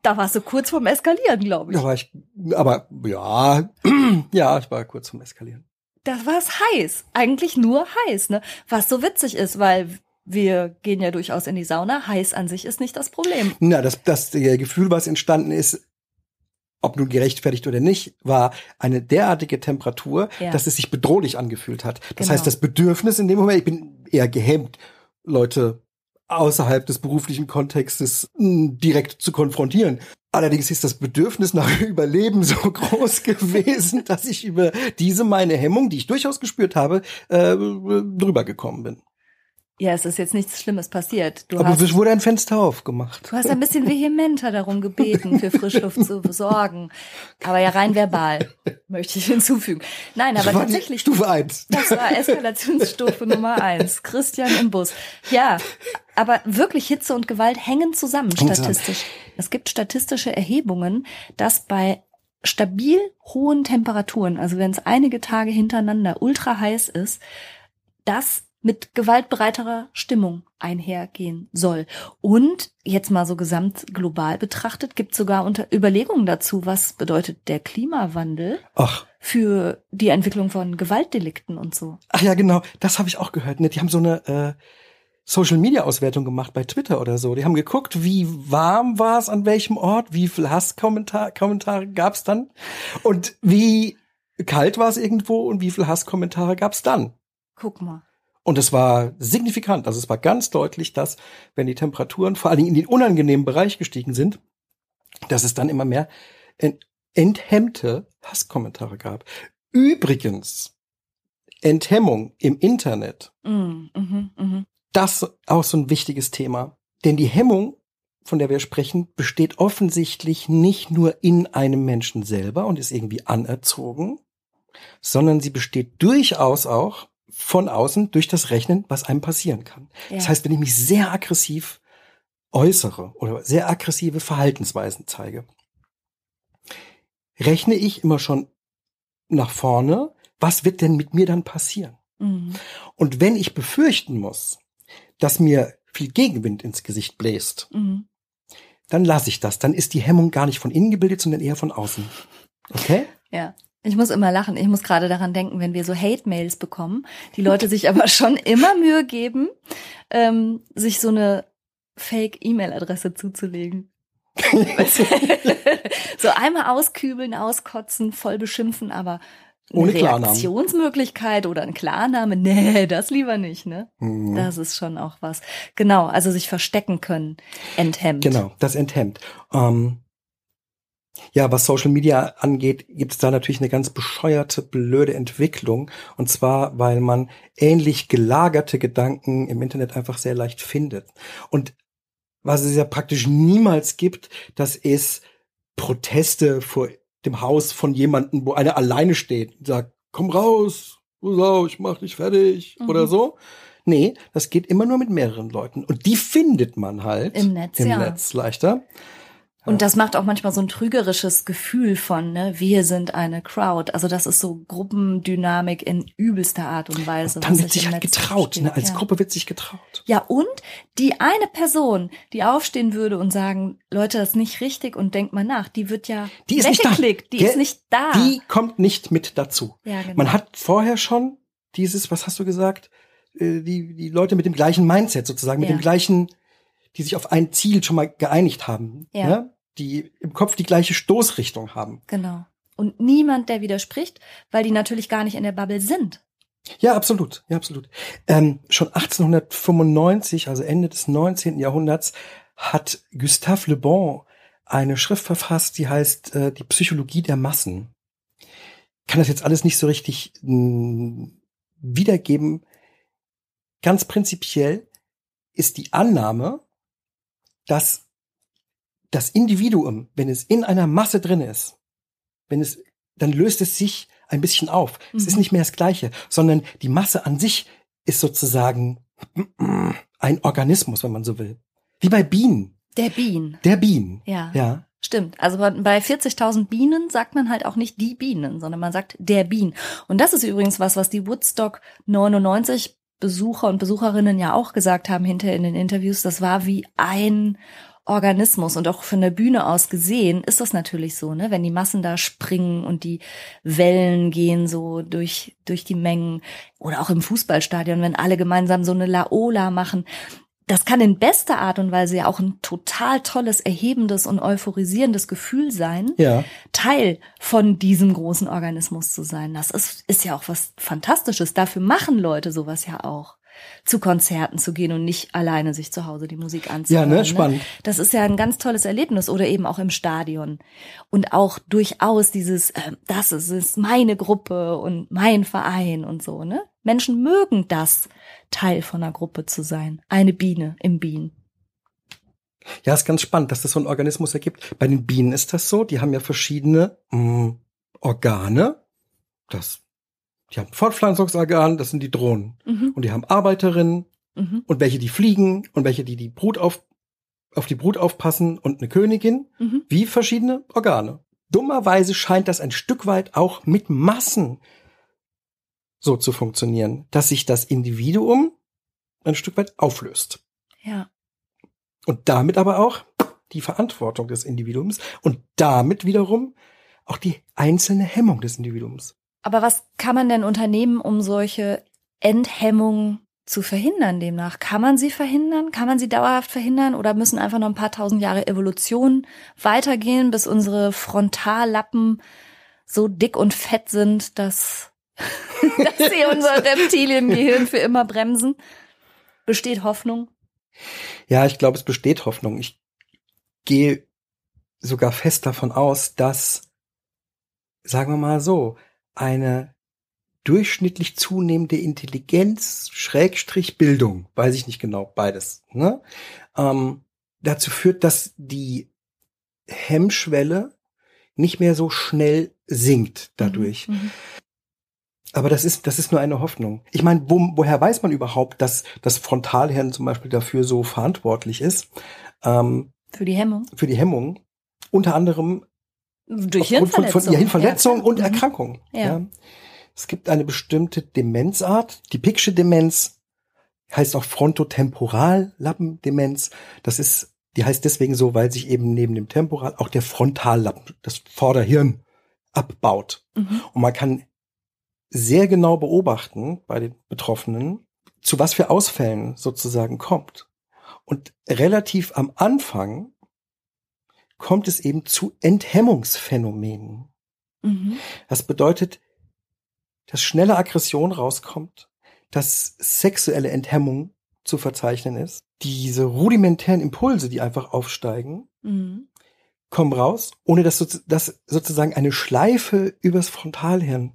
Da warst du kurz vorm Eskalieren, glaube ich. Da war ich, aber ja, [CLEARS THROAT] ja, ich war kurz zum Eskalieren. Da war es heiß. Eigentlich nur heiß, ne? Was so witzig ist, weil wir gehen ja durchaus in die Sauna. Heiß an sich ist nicht das Problem. Na, das, das Gefühl, was entstanden ist, ob nun gerechtfertigt oder nicht, war eine derartige Temperatur, Ja. dass es sich bedrohlich angefühlt hat. Das Genau. heißt, das Bedürfnis in dem Moment, ich bin eher gehemmt, Leute außerhalb des beruflichen Kontextes mh, direkt zu konfrontieren. Allerdings ist das Bedürfnis nach [LAUGHS] Überleben so groß gewesen, dass ich über diese meine Hemmung, die ich durchaus gespürt habe, äh, drüber gekommen bin. Ja, es ist jetzt nichts Schlimmes passiert. Du Aber hast, es wurde ein Fenster aufgemacht. Du hast ein bisschen vehementer darum gebeten, für Frischluft zu [LAUGHS] sorgen. Aber ja rein verbal, möchte ich hinzufügen. Nein, aber tatsächlich. Stufe eins. Das war Eskalationsstufe Nummer eins. [LAUGHS] Christian im Bus. Ja, aber wirklich Hitze und Gewalt hängen zusammen statistisch. Es gibt statistische Erhebungen, dass bei stabil hohen Temperaturen, also wenn es einige Tage hintereinander ultra heiß ist, dass mit gewaltbereiterer Stimmung einhergehen soll. Und jetzt mal so gesamt global betrachtet, gibt sogar unter Überlegungen dazu, was bedeutet der Klimawandel Ach. für die Entwicklung von Gewaltdelikten und so. Ach ja, genau, das habe ich auch gehört. Ne? Die haben so eine äh, Social Media Auswertung gemacht bei Twitter oder so. Die haben geguckt, wie warm war es an welchem Ort, wie viel Hasskommentare Kommentare gab es dann und wie kalt war es irgendwo und wie viel Hasskommentare gab es dann. Guck mal. Und es war signifikant, also es war ganz deutlich, dass wenn die Temperaturen vor allen Dingen in den unangenehmen Bereich gestiegen sind, dass es dann immer mehr enthemmte Hasskommentare gab. Übrigens, Enthemmung im Internet, mm, mm, mm. das auch so ein wichtiges Thema. Denn die Hemmung, von der wir sprechen, besteht offensichtlich nicht nur in einem Menschen selber und ist irgendwie anerzogen, sondern sie besteht durchaus auch von außen durch das Rechnen, was einem passieren kann. Ja. Das heißt, wenn ich mich sehr aggressiv äußere oder sehr aggressive Verhaltensweisen zeige, rechne ich immer schon nach vorne, was wird denn mit mir dann passieren? Mhm. Und wenn ich befürchten muss, dass mir viel Gegenwind ins Gesicht bläst, mhm. dann lasse ich das. Dann ist die Hemmung gar nicht von innen gebildet, sondern eher von außen. Okay? Ja. Ich muss immer lachen. Ich muss gerade daran denken, wenn wir so Hate-Mails bekommen, die Leute sich aber [LAUGHS] schon immer Mühe geben, ähm, sich so eine Fake-E-Mail-Adresse zuzulegen. [LAUGHS] so einmal auskübeln, auskotzen, voll beschimpfen, aber eine Ohne Reaktionsmöglichkeit oder ein Klarname, nee, das lieber nicht, ne? Mhm. Das ist schon auch was. Genau, also sich verstecken können, enthemmt. Genau, das enthemmt. Ähm, ja, was Social Media angeht, gibt es da natürlich eine ganz bescheuerte, blöde Entwicklung. Und zwar, weil man ähnlich gelagerte Gedanken im Internet einfach sehr leicht findet. Und was es ja praktisch niemals gibt, das ist Proteste vor dem Haus von jemandem, wo einer alleine steht und sagt, komm raus, Sau, ich mach dich fertig mhm. oder so. Nee, das geht immer nur mit mehreren Leuten. Und die findet man halt im Netz, im ja. Netz leichter. Und das macht auch manchmal so ein trügerisches Gefühl von, ne, wir sind eine Crowd. Also das ist so Gruppendynamik in übelster Art und Weise. Und dann wird sich halt getraut, ne? als ja. Gruppe wird sich getraut. Ja, und die eine Person, die aufstehen würde und sagen, Leute, das ist nicht richtig und denkt mal nach, die wird ja die ist nicht da. Die ist nicht da. Die kommt nicht mit dazu. Ja, genau. Man hat vorher schon dieses, was hast du gesagt, äh, die, die Leute mit dem gleichen Mindset sozusagen, mit ja. dem gleichen die sich auf ein Ziel schon mal geeinigt haben. Ja. Ne? Die im Kopf die gleiche Stoßrichtung haben. Genau. Und niemand, der widerspricht, weil die natürlich gar nicht in der Bubble sind. Ja, absolut, ja, absolut. Ähm, schon 1895, also Ende des 19. Jahrhunderts, hat Gustave Le Bon eine Schrift verfasst, die heißt äh, Die Psychologie der Massen. kann das jetzt alles nicht so richtig mh, hm, wiedergeben. Ganz prinzipiell ist die Annahme, dass das Individuum, wenn es in einer Masse drin ist, wenn es, dann löst es sich ein bisschen auf. Mhm. Es ist mhm. nicht mehr das Gleiche, sondern die Masse an sich ist sozusagen ein Organismus, wenn man so will. Wie bei Bienen. Der Bienen. Der Bienen. Ja. Ja. Stimmt. Also bei 40.000 Bienen sagt man halt auch nicht die Bienen, sondern man sagt der Bienen. Und das ist übrigens was, was die Woodstock 99 Besucher und Besucherinnen ja auch gesagt haben hinterher in den Interviews. Das war wie ein Organismus und auch von der Bühne aus gesehen ist das natürlich so, ne? Wenn die Massen da springen und die Wellen gehen so durch, durch die Mengen oder auch im Fußballstadion, wenn alle gemeinsam so eine Laola machen. Das kann in bester Art und Weise ja auch ein total tolles, erhebendes und euphorisierendes Gefühl sein, ja. Teil von diesem großen Organismus zu sein. Das ist, ist ja auch was Fantastisches. Dafür machen Leute sowas ja auch zu Konzerten zu gehen und nicht alleine sich zu Hause die Musik anzuhören. Ja, ne, spannend. Ne? Das ist ja ein ganz tolles Erlebnis oder eben auch im Stadion. Und auch durchaus dieses, äh, das ist, ist meine Gruppe und mein Verein und so, ne? Menschen mögen das, Teil von einer Gruppe zu sein. Eine Biene im Bienen. Ja, ist ganz spannend, dass das so ein Organismus ergibt. Bei den Bienen ist das so, die haben ja verschiedene mh, mm, Organe. Das, die haben Fortpflanzungsorgan, das sind die Drohnen. Mhm. Und die haben Arbeiterinnen mhm. und welche, die fliegen und welche, die die Brut auf, auf die Brut aufpassen und eine Königin. Mhm. Wie verschiedene Organe. Dummerweise scheint das ein Stück weit auch mit Massen so zu funktionieren, dass sich das Individuum ein Stück weit auflöst. Ja. Und damit aber auch die Verantwortung des Individuums und damit wiederum auch die einzelne Hemmung des Individuums. Aber was kann man denn unternehmen, um solche Enthemmungen zu verhindern demnach? Kann man sie verhindern? Kann man sie dauerhaft verhindern? Oder müssen einfach noch ein paar tausend Jahre Evolution weitergehen, bis unsere Frontallappen so dick und fett sind, dass, [LAUGHS] dass sie [LAUGHS] unser Reptiliengehirn für immer bremsen? Besteht Hoffnung? Ja, ich glaube, es besteht Hoffnung. Ich gehe sogar fest davon aus, dass, sagen wir mal so, eine durchschnittlich zunehmende Intelligenz, Schrägstrich Bildung, weiß ich nicht genau, beides, ne? ähm, dazu führt, dass die Hemmschwelle nicht mehr so schnell sinkt dadurch. Mhm, mhm. Aber das ist, das ist nur eine Hoffnung. Ich meine, wo, woher weiß man überhaupt, dass das Frontalhirn zum Beispiel dafür so verantwortlich ist? Ähm, für die Hemmung? Für die Hemmung. Unter anderem durch Hirnverletzung. Von, von, ja, Hirnverletzung ja, und mhm. Erkrankung. Ja. ja. Es gibt eine bestimmte Demenzart, die Picksche Demenz, heißt auch Frontotemporallappendemenz. Das ist, die heißt deswegen so, weil sich eben neben dem Temporal auch der Frontallappen, das Vorderhirn, abbaut. Mhm. Und man kann sehr genau beobachten bei den Betroffenen, zu was für Ausfällen sozusagen kommt. Und relativ am Anfang kommt es eben zu Enthemmungsphänomenen. Mhm. Das bedeutet, dass schnelle Aggression rauskommt, dass sexuelle Enthemmung zu verzeichnen ist. Diese rudimentären Impulse, die einfach aufsteigen, mhm. kommen raus, ohne dass, dass sozusagen eine Schleife übers Frontalhirn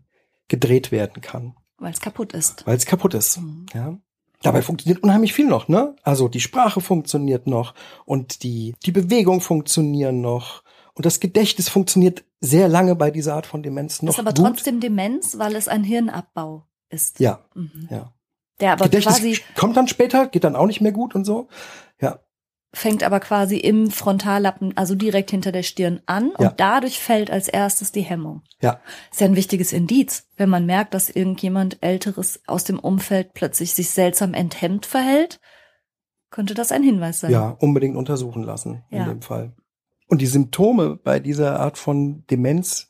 gedreht werden kann. Weil es kaputt ist. Weil es kaputt ist. Mhm. Ja. Dabei funktioniert unheimlich viel noch, ne? Also die Sprache funktioniert noch und die, die Bewegung funktionieren noch und das Gedächtnis funktioniert sehr lange bei dieser Art von Demenz noch. Ist aber gut. trotzdem Demenz, weil es ein Hirnabbau ist. Ja, mhm. ja. Der aber Gedächtnis quasi kommt dann später, geht dann auch nicht mehr gut und so. Ja fängt aber quasi im Frontallappen, also direkt hinter der Stirn an und ja. dadurch fällt als erstes die Hemmung. Ja. Ist ja ein wichtiges Indiz, wenn man merkt, dass irgendjemand Älteres aus dem Umfeld plötzlich sich seltsam enthemmt verhält, könnte das ein Hinweis sein. Ja, unbedingt untersuchen lassen in ja. dem Fall. Und die Symptome bei dieser Art von Demenz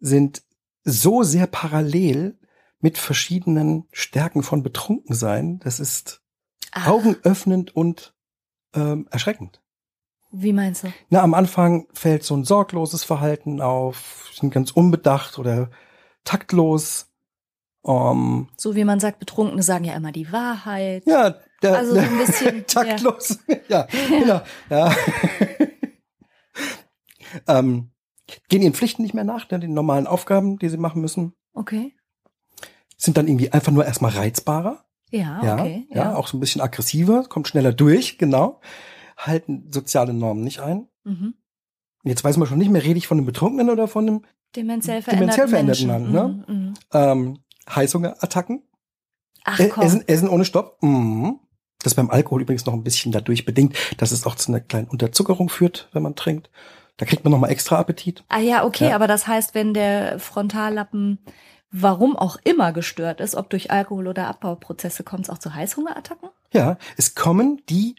sind so sehr parallel mit verschiedenen Stärken von Betrunkensein. Das ist Ach. augenöffnend und ähm, erschreckend. Wie meinst du? Na, am Anfang fällt so ein sorgloses Verhalten auf, sind ganz unbedacht oder taktlos. Um, ähm, so wie man sagt, Betrunkene sagen ja immer die Wahrheit. Ja, der, also so ein [LAUGHS] bisschen taktlos. [LAUGHS] Ja, ja genau. Ja. [LAUGHS] ähm, gehen ihren Pflichten nicht mehr nach, ne, den normalen Aufgaben, die sie machen müssen. Okay. Sind dann irgendwie einfach nur erstmal reizbarer. Ja, ja okay. Ja, ja, auch so ein bisschen aggressiver, kommt schneller durch, genau. Halten soziale Normen nicht ein. Mhm. Jetzt weiß man schon nicht mehr, rede ich von einem Betrunkenen oder von einem demenziell veränderten, demenziell veränderten Mann. Ne? Mhm, mhm. Ähm, Heißhungerattacken. Ach, komm. Essen, Essen ohne Stopp. Mhm. Das ist beim Alkohol übrigens noch ein bisschen dadurch bedingt, dass es auch zu einer kleinen Unterzuckerung führt, wenn man trinkt. Da kriegt man noch mal extra Appetit. Ah ja, okay, ja. aber das heißt, wenn der Frontallappen warum auch immer gestört ist, ob durch Alkohol oder Abbauprozesse, kommt es auch zu Heißhungerattacken? Ja, es kommen die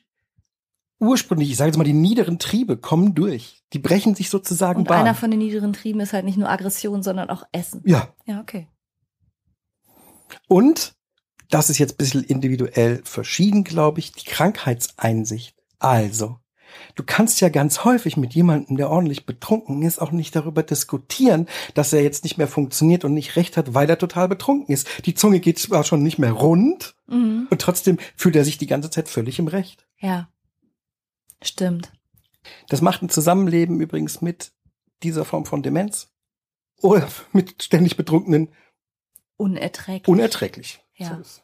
ursprünglich, ich sage jetzt mal, die niederen Triebe kommen durch. Die brechen sich sozusagen Und Bahn. einer von den niederen Trieben ist halt nicht nur Aggression, sondern auch Essen. Ja. Ja, okay. Und, das ist jetzt ein bisschen individuell verschieden, glaube ich, die Krankheitseinsicht. Also, Du kannst ja ganz häufig mit jemandem, der ordentlich betrunken ist, auch nicht darüber diskutieren, dass er jetzt nicht mehr funktioniert und nicht recht hat, weil er total betrunken ist. Die Zunge geht zwar schon nicht mehr rund mhm. und trotzdem fühlt er sich die ganze Zeit völlig im Recht. Ja, stimmt. Das macht ein Zusammenleben übrigens mit dieser Form von Demenz oder mit ständig Betrunkenen unerträglich. Unerträglich. Ja. So.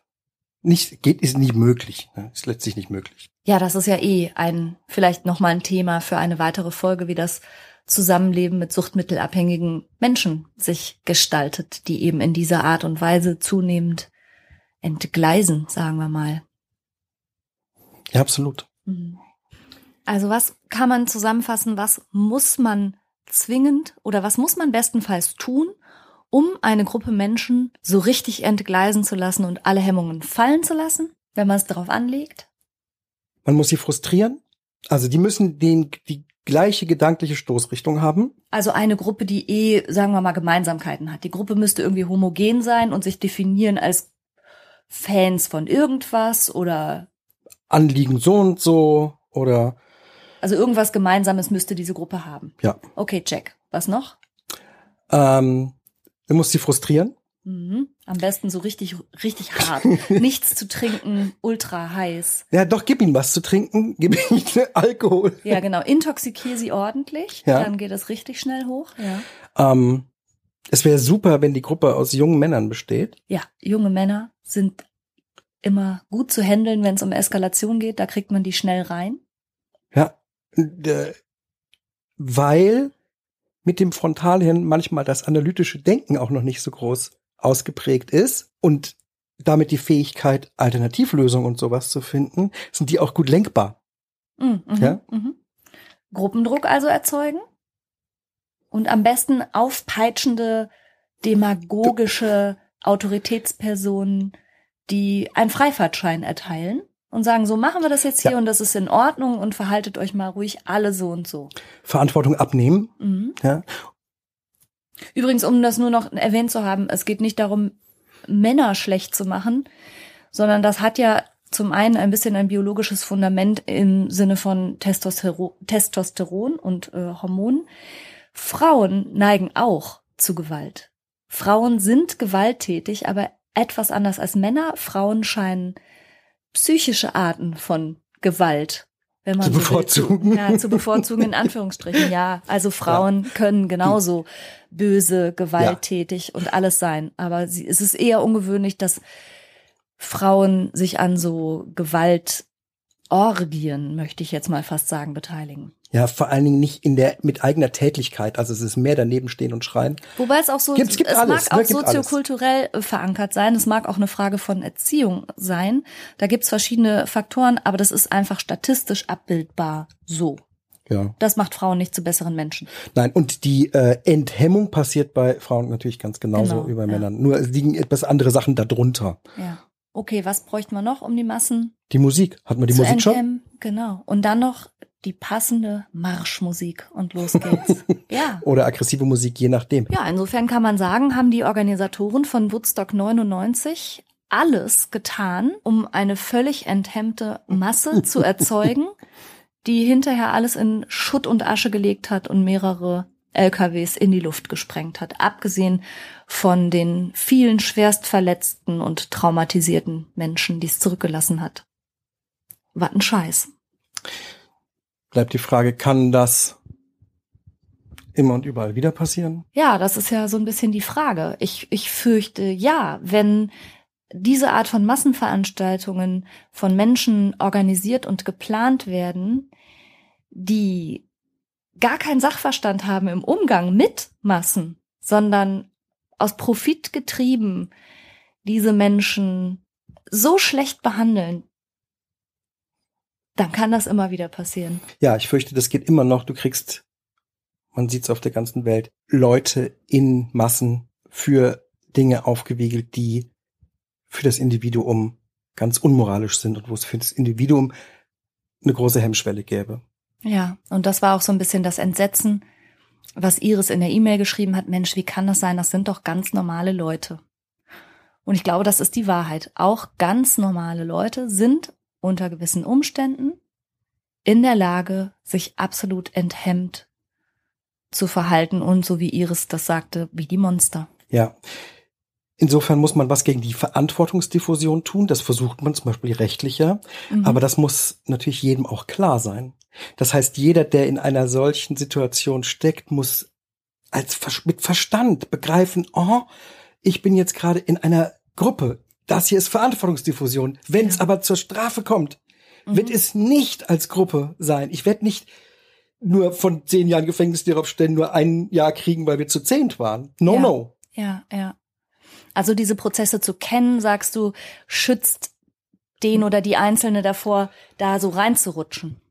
Nicht, geht, ist nicht möglich. Ne? Ist letztlich nicht möglich. Ja, das ist ja eh ein, vielleicht nochmal ein Thema für eine weitere Folge, wie das Zusammenleben mit suchtmittelabhängigen Menschen sich gestaltet, die eben in dieser Art und Weise zunehmend entgleisen, sagen wir mal. Ja, absolut. Mhm. Also was kann man zusammenfassen, was muss man zwingend oder was muss man bestenfalls tun, um eine Gruppe Menschen so richtig entgleisen zu lassen und alle Hemmungen fallen zu lassen, wenn man es darauf anlegt? Man muss sie frustrieren. Also die müssen den, die gleiche gedankliche Stoßrichtung haben. Also eine Gruppe, die eh, sagen wir mal, Gemeinsamkeiten hat. Die Gruppe müsste irgendwie homogen sein und sich definieren als Fans von irgendwas oder Anliegen so und so oder also irgendwas Gemeinsames müsste diese Gruppe haben. ja. Okay, check. Was noch? Ähm, du musst sie frustrieren. Mhm. Am besten so richtig, richtig hart. [LAUGHS] Nichts zu trinken, ultra heiß. Ja, doch, gib ihm was zu trinken, [LAUGHS] gib ihm Alkohol. Ja, genau. Intoxikier sie ordentlich, Ja. dann geht es richtig schnell hoch. Ja. Ähm, es wäre super, wenn die Gruppe aus jungen Männern besteht. ja, junge Männer sind immer gut zu handeln, wenn es um Eskalation geht. Da kriegt man die schnell rein. Ja. Äh, weil mit dem Frontalhirn manchmal das analytische Denken auch noch nicht so groß ausgeprägt ist und damit die Fähigkeit, Alternativlösungen und sowas zu finden, sind die auch gut lenkbar. Mhm, mhm, Ja. mhm. Gruppendruck also erzeugen und am besten aufpeitschende, demagogische Autoritätspersonen, die einen Freifahrtschein erteilen und sagen, so machen wir das jetzt hier Ja. und das ist in Ordnung und verhaltet euch mal ruhig alle so und so. Verantwortung abnehmen. Mhm. Ja. Übrigens, um das nur noch erwähnt zu haben, es geht nicht darum, Männer schlecht zu machen, sondern das hat ja zum einen ein bisschen ein biologisches Fundament im Sinne von Testostero Testosteron und äh, Hormonen. Frauen neigen auch zu Gewalt. Frauen sind gewalttätig, aber etwas anders als Männer. Frauen scheinen psychische Arten von Gewalt, wenn man Zu so will, bevorzugen. Zu, ja, zu bevorzugen in [LAUGHS] Anführungsstrichen. Ja, also Frauen können genauso böse, gewalttätig und alles sein. Aber sie, es ist eher ungewöhnlich, dass Frauen sich an so Gewaltorgien, möchte ich jetzt mal fast sagen, beteiligen. Ja, vor allen Dingen nicht in der, mit eigener Tätlichkeit. Also es ist mehr daneben stehen und schreien. Wobei es auch so, Gibt- gibt es alles, mag auch ne, gibt alles. soziokulturell äh, verankert sein, es mag auch eine Frage von Erziehung sein. Da gibt's verschiedene Faktoren, aber das ist einfach statistisch abbildbar so. Ja. Das macht Frauen nicht zu besseren Menschen. Nein, und die äh, Enthemmung passiert bei Frauen natürlich ganz genauso Genau, wie bei ja. Männern. Nur es liegen etwas andere Sachen darunter. Ja. Okay, was bräuchte man noch, um die Massen Die Musik. Hat man die Musik schon? enthemmen? Genau. Und dann noch die passende Marschmusik und los geht's. [LAUGHS] ja. Oder aggressive Musik, je nachdem. Ja, insofern kann man sagen, haben die Organisatoren von Woodstock 99 alles getan, um eine völlig enthemmte Masse zu erzeugen, [LAUGHS] die hinterher alles in Schutt und Asche gelegt hat und mehrere LKWs in die Luft gesprengt hat, abgesehen von den vielen schwerst verletzten und traumatisierten Menschen, die es zurückgelassen hat. Was ein Scheiß. Bleibt die Frage, kann das immer und überall wieder passieren? Ja, das ist ja so ein bisschen die Frage. Ich, ich fürchte, ja, wenn diese Art von Massenveranstaltungen von Menschen organisiert und geplant werden, die gar keinen Sachverstand haben im Umgang mit Massen, sondern aus Profit getrieben diese Menschen so schlecht behandeln, dann kann das immer wieder passieren. Ja, ich fürchte, das geht immer noch. Du kriegst, man sieht es auf der ganzen Welt, Leute in Massen für Dinge aufgewiegelt, die für das Individuum ganz unmoralisch sind und wo es für das Individuum eine große Hemmschwelle gäbe. Ja, und das war auch so ein bisschen das Entsetzen, was Iris in der E-Mail geschrieben hat. Mensch, wie kann das sein? Das sind doch ganz normale Leute. Und ich glaube, das ist die Wahrheit. Auch ganz normale Leute sind unter gewissen Umständen in der Lage, sich absolut enthemmt zu verhalten und so wie Iris das sagte, wie die Monster. Ja. Insofern muss man was gegen die Verantwortungsdiffusion tun. Das versucht man zum Beispiel rechtlicher. Mhm. Aber das muss natürlich jedem auch klar sein. Das heißt, jeder, der in einer solchen Situation steckt, muss als mit Verstand begreifen, oh, ich bin jetzt gerade in einer Gruppe. Das hier ist Verantwortungsdiffusion. Wenn es Ja. aber zur Strafe kommt, wird Mhm. es nicht als Gruppe sein. Ich werde nicht nur von zehn Jahren Gefängnis darauf stellen, nur ein Jahr kriegen, weil wir zu zehnt waren. No, Ja. no. Ja, ja. Also diese Prozesse zu kennen, sagst du, schützt den oder die Einzelne davor, da so reinzurutschen.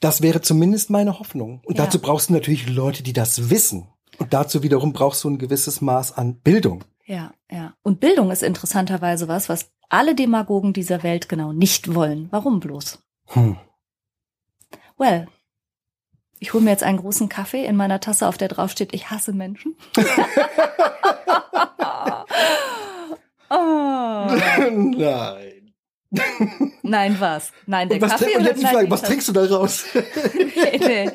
Das wäre zumindest meine Hoffnung. Und Ja. dazu brauchst du natürlich Leute, die das wissen. Und dazu wiederum brauchst du ein gewisses Maß an Bildung. Ja, ja. Und Bildung ist interessanterweise was, was alle Demagogen dieser Welt genau nicht wollen. Warum bloß? Hm. Well, ich hole mir jetzt einen großen Kaffee in meiner Tasse, auf der drauf steht, ich hasse Menschen. [LAUGHS] [LAUGHS] oh. Nein. Nein, was? Nein, der Und, was, Kaffee und jetzt die Frage, was trinkst du da raus? [LAUGHS] nee, nee.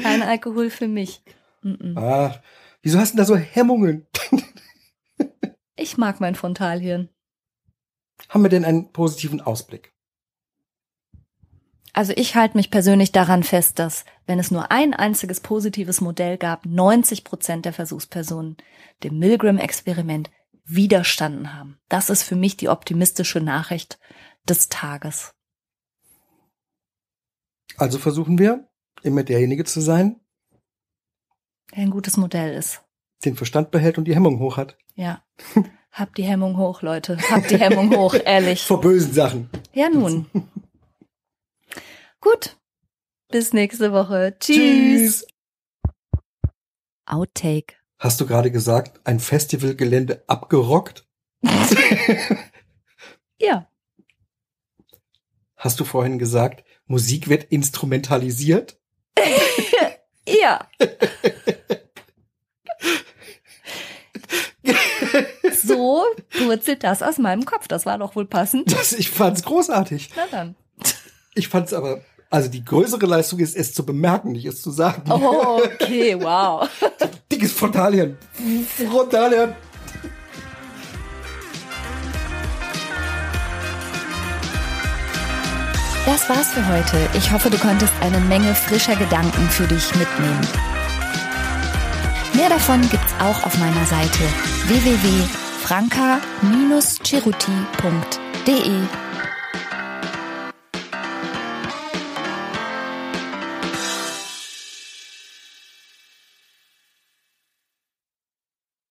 Kein Alkohol für mich. Mm-mm. ah, wieso hast du denn da so Hemmungen? Ich mag mein Frontalhirn. Haben wir denn einen positiven Ausblick? Also ich halte mich persönlich daran fest, dass wenn es nur ein einziges positives Modell gab, 90 Prozent der Versuchspersonen dem Milgram-Experiment widerstanden haben. Das ist für mich die optimistische Nachricht des Tages. Also versuchen wir, immer derjenige zu sein, Der ein gutes Modell ist. Den Verstand behält und die Hemmung hoch hat. Ja. [LAUGHS] Habt die Hemmung hoch, Leute. Habt die Hemmung hoch, [LAUGHS] ehrlich. Vor bösen Sachen. Ja, nun. [LAUGHS] Gut. Bis nächste Woche. Tschüss. Outtake. Hast du gerade gesagt, ein Festivalgelände abgerockt? Ja. Hast du vorhin gesagt, Musik wird instrumentalisiert? Ja. So wurzelt das aus meinem Kopf. Das war doch wohl passend. Das, ich fand's großartig. Na dann. Ich fand's aber, also die größere Leistung ist es zu bemerken, nicht es zu sagen. Oh, okay, wow. [LAUGHS] Dickes Frontalhirn. Frontalhirn. Das war's für heute. Ich hoffe, du konntest eine Menge frischer Gedanken für dich mitnehmen. Mehr davon gibt's auch auf meiner Seite www.franca-ceruti.de.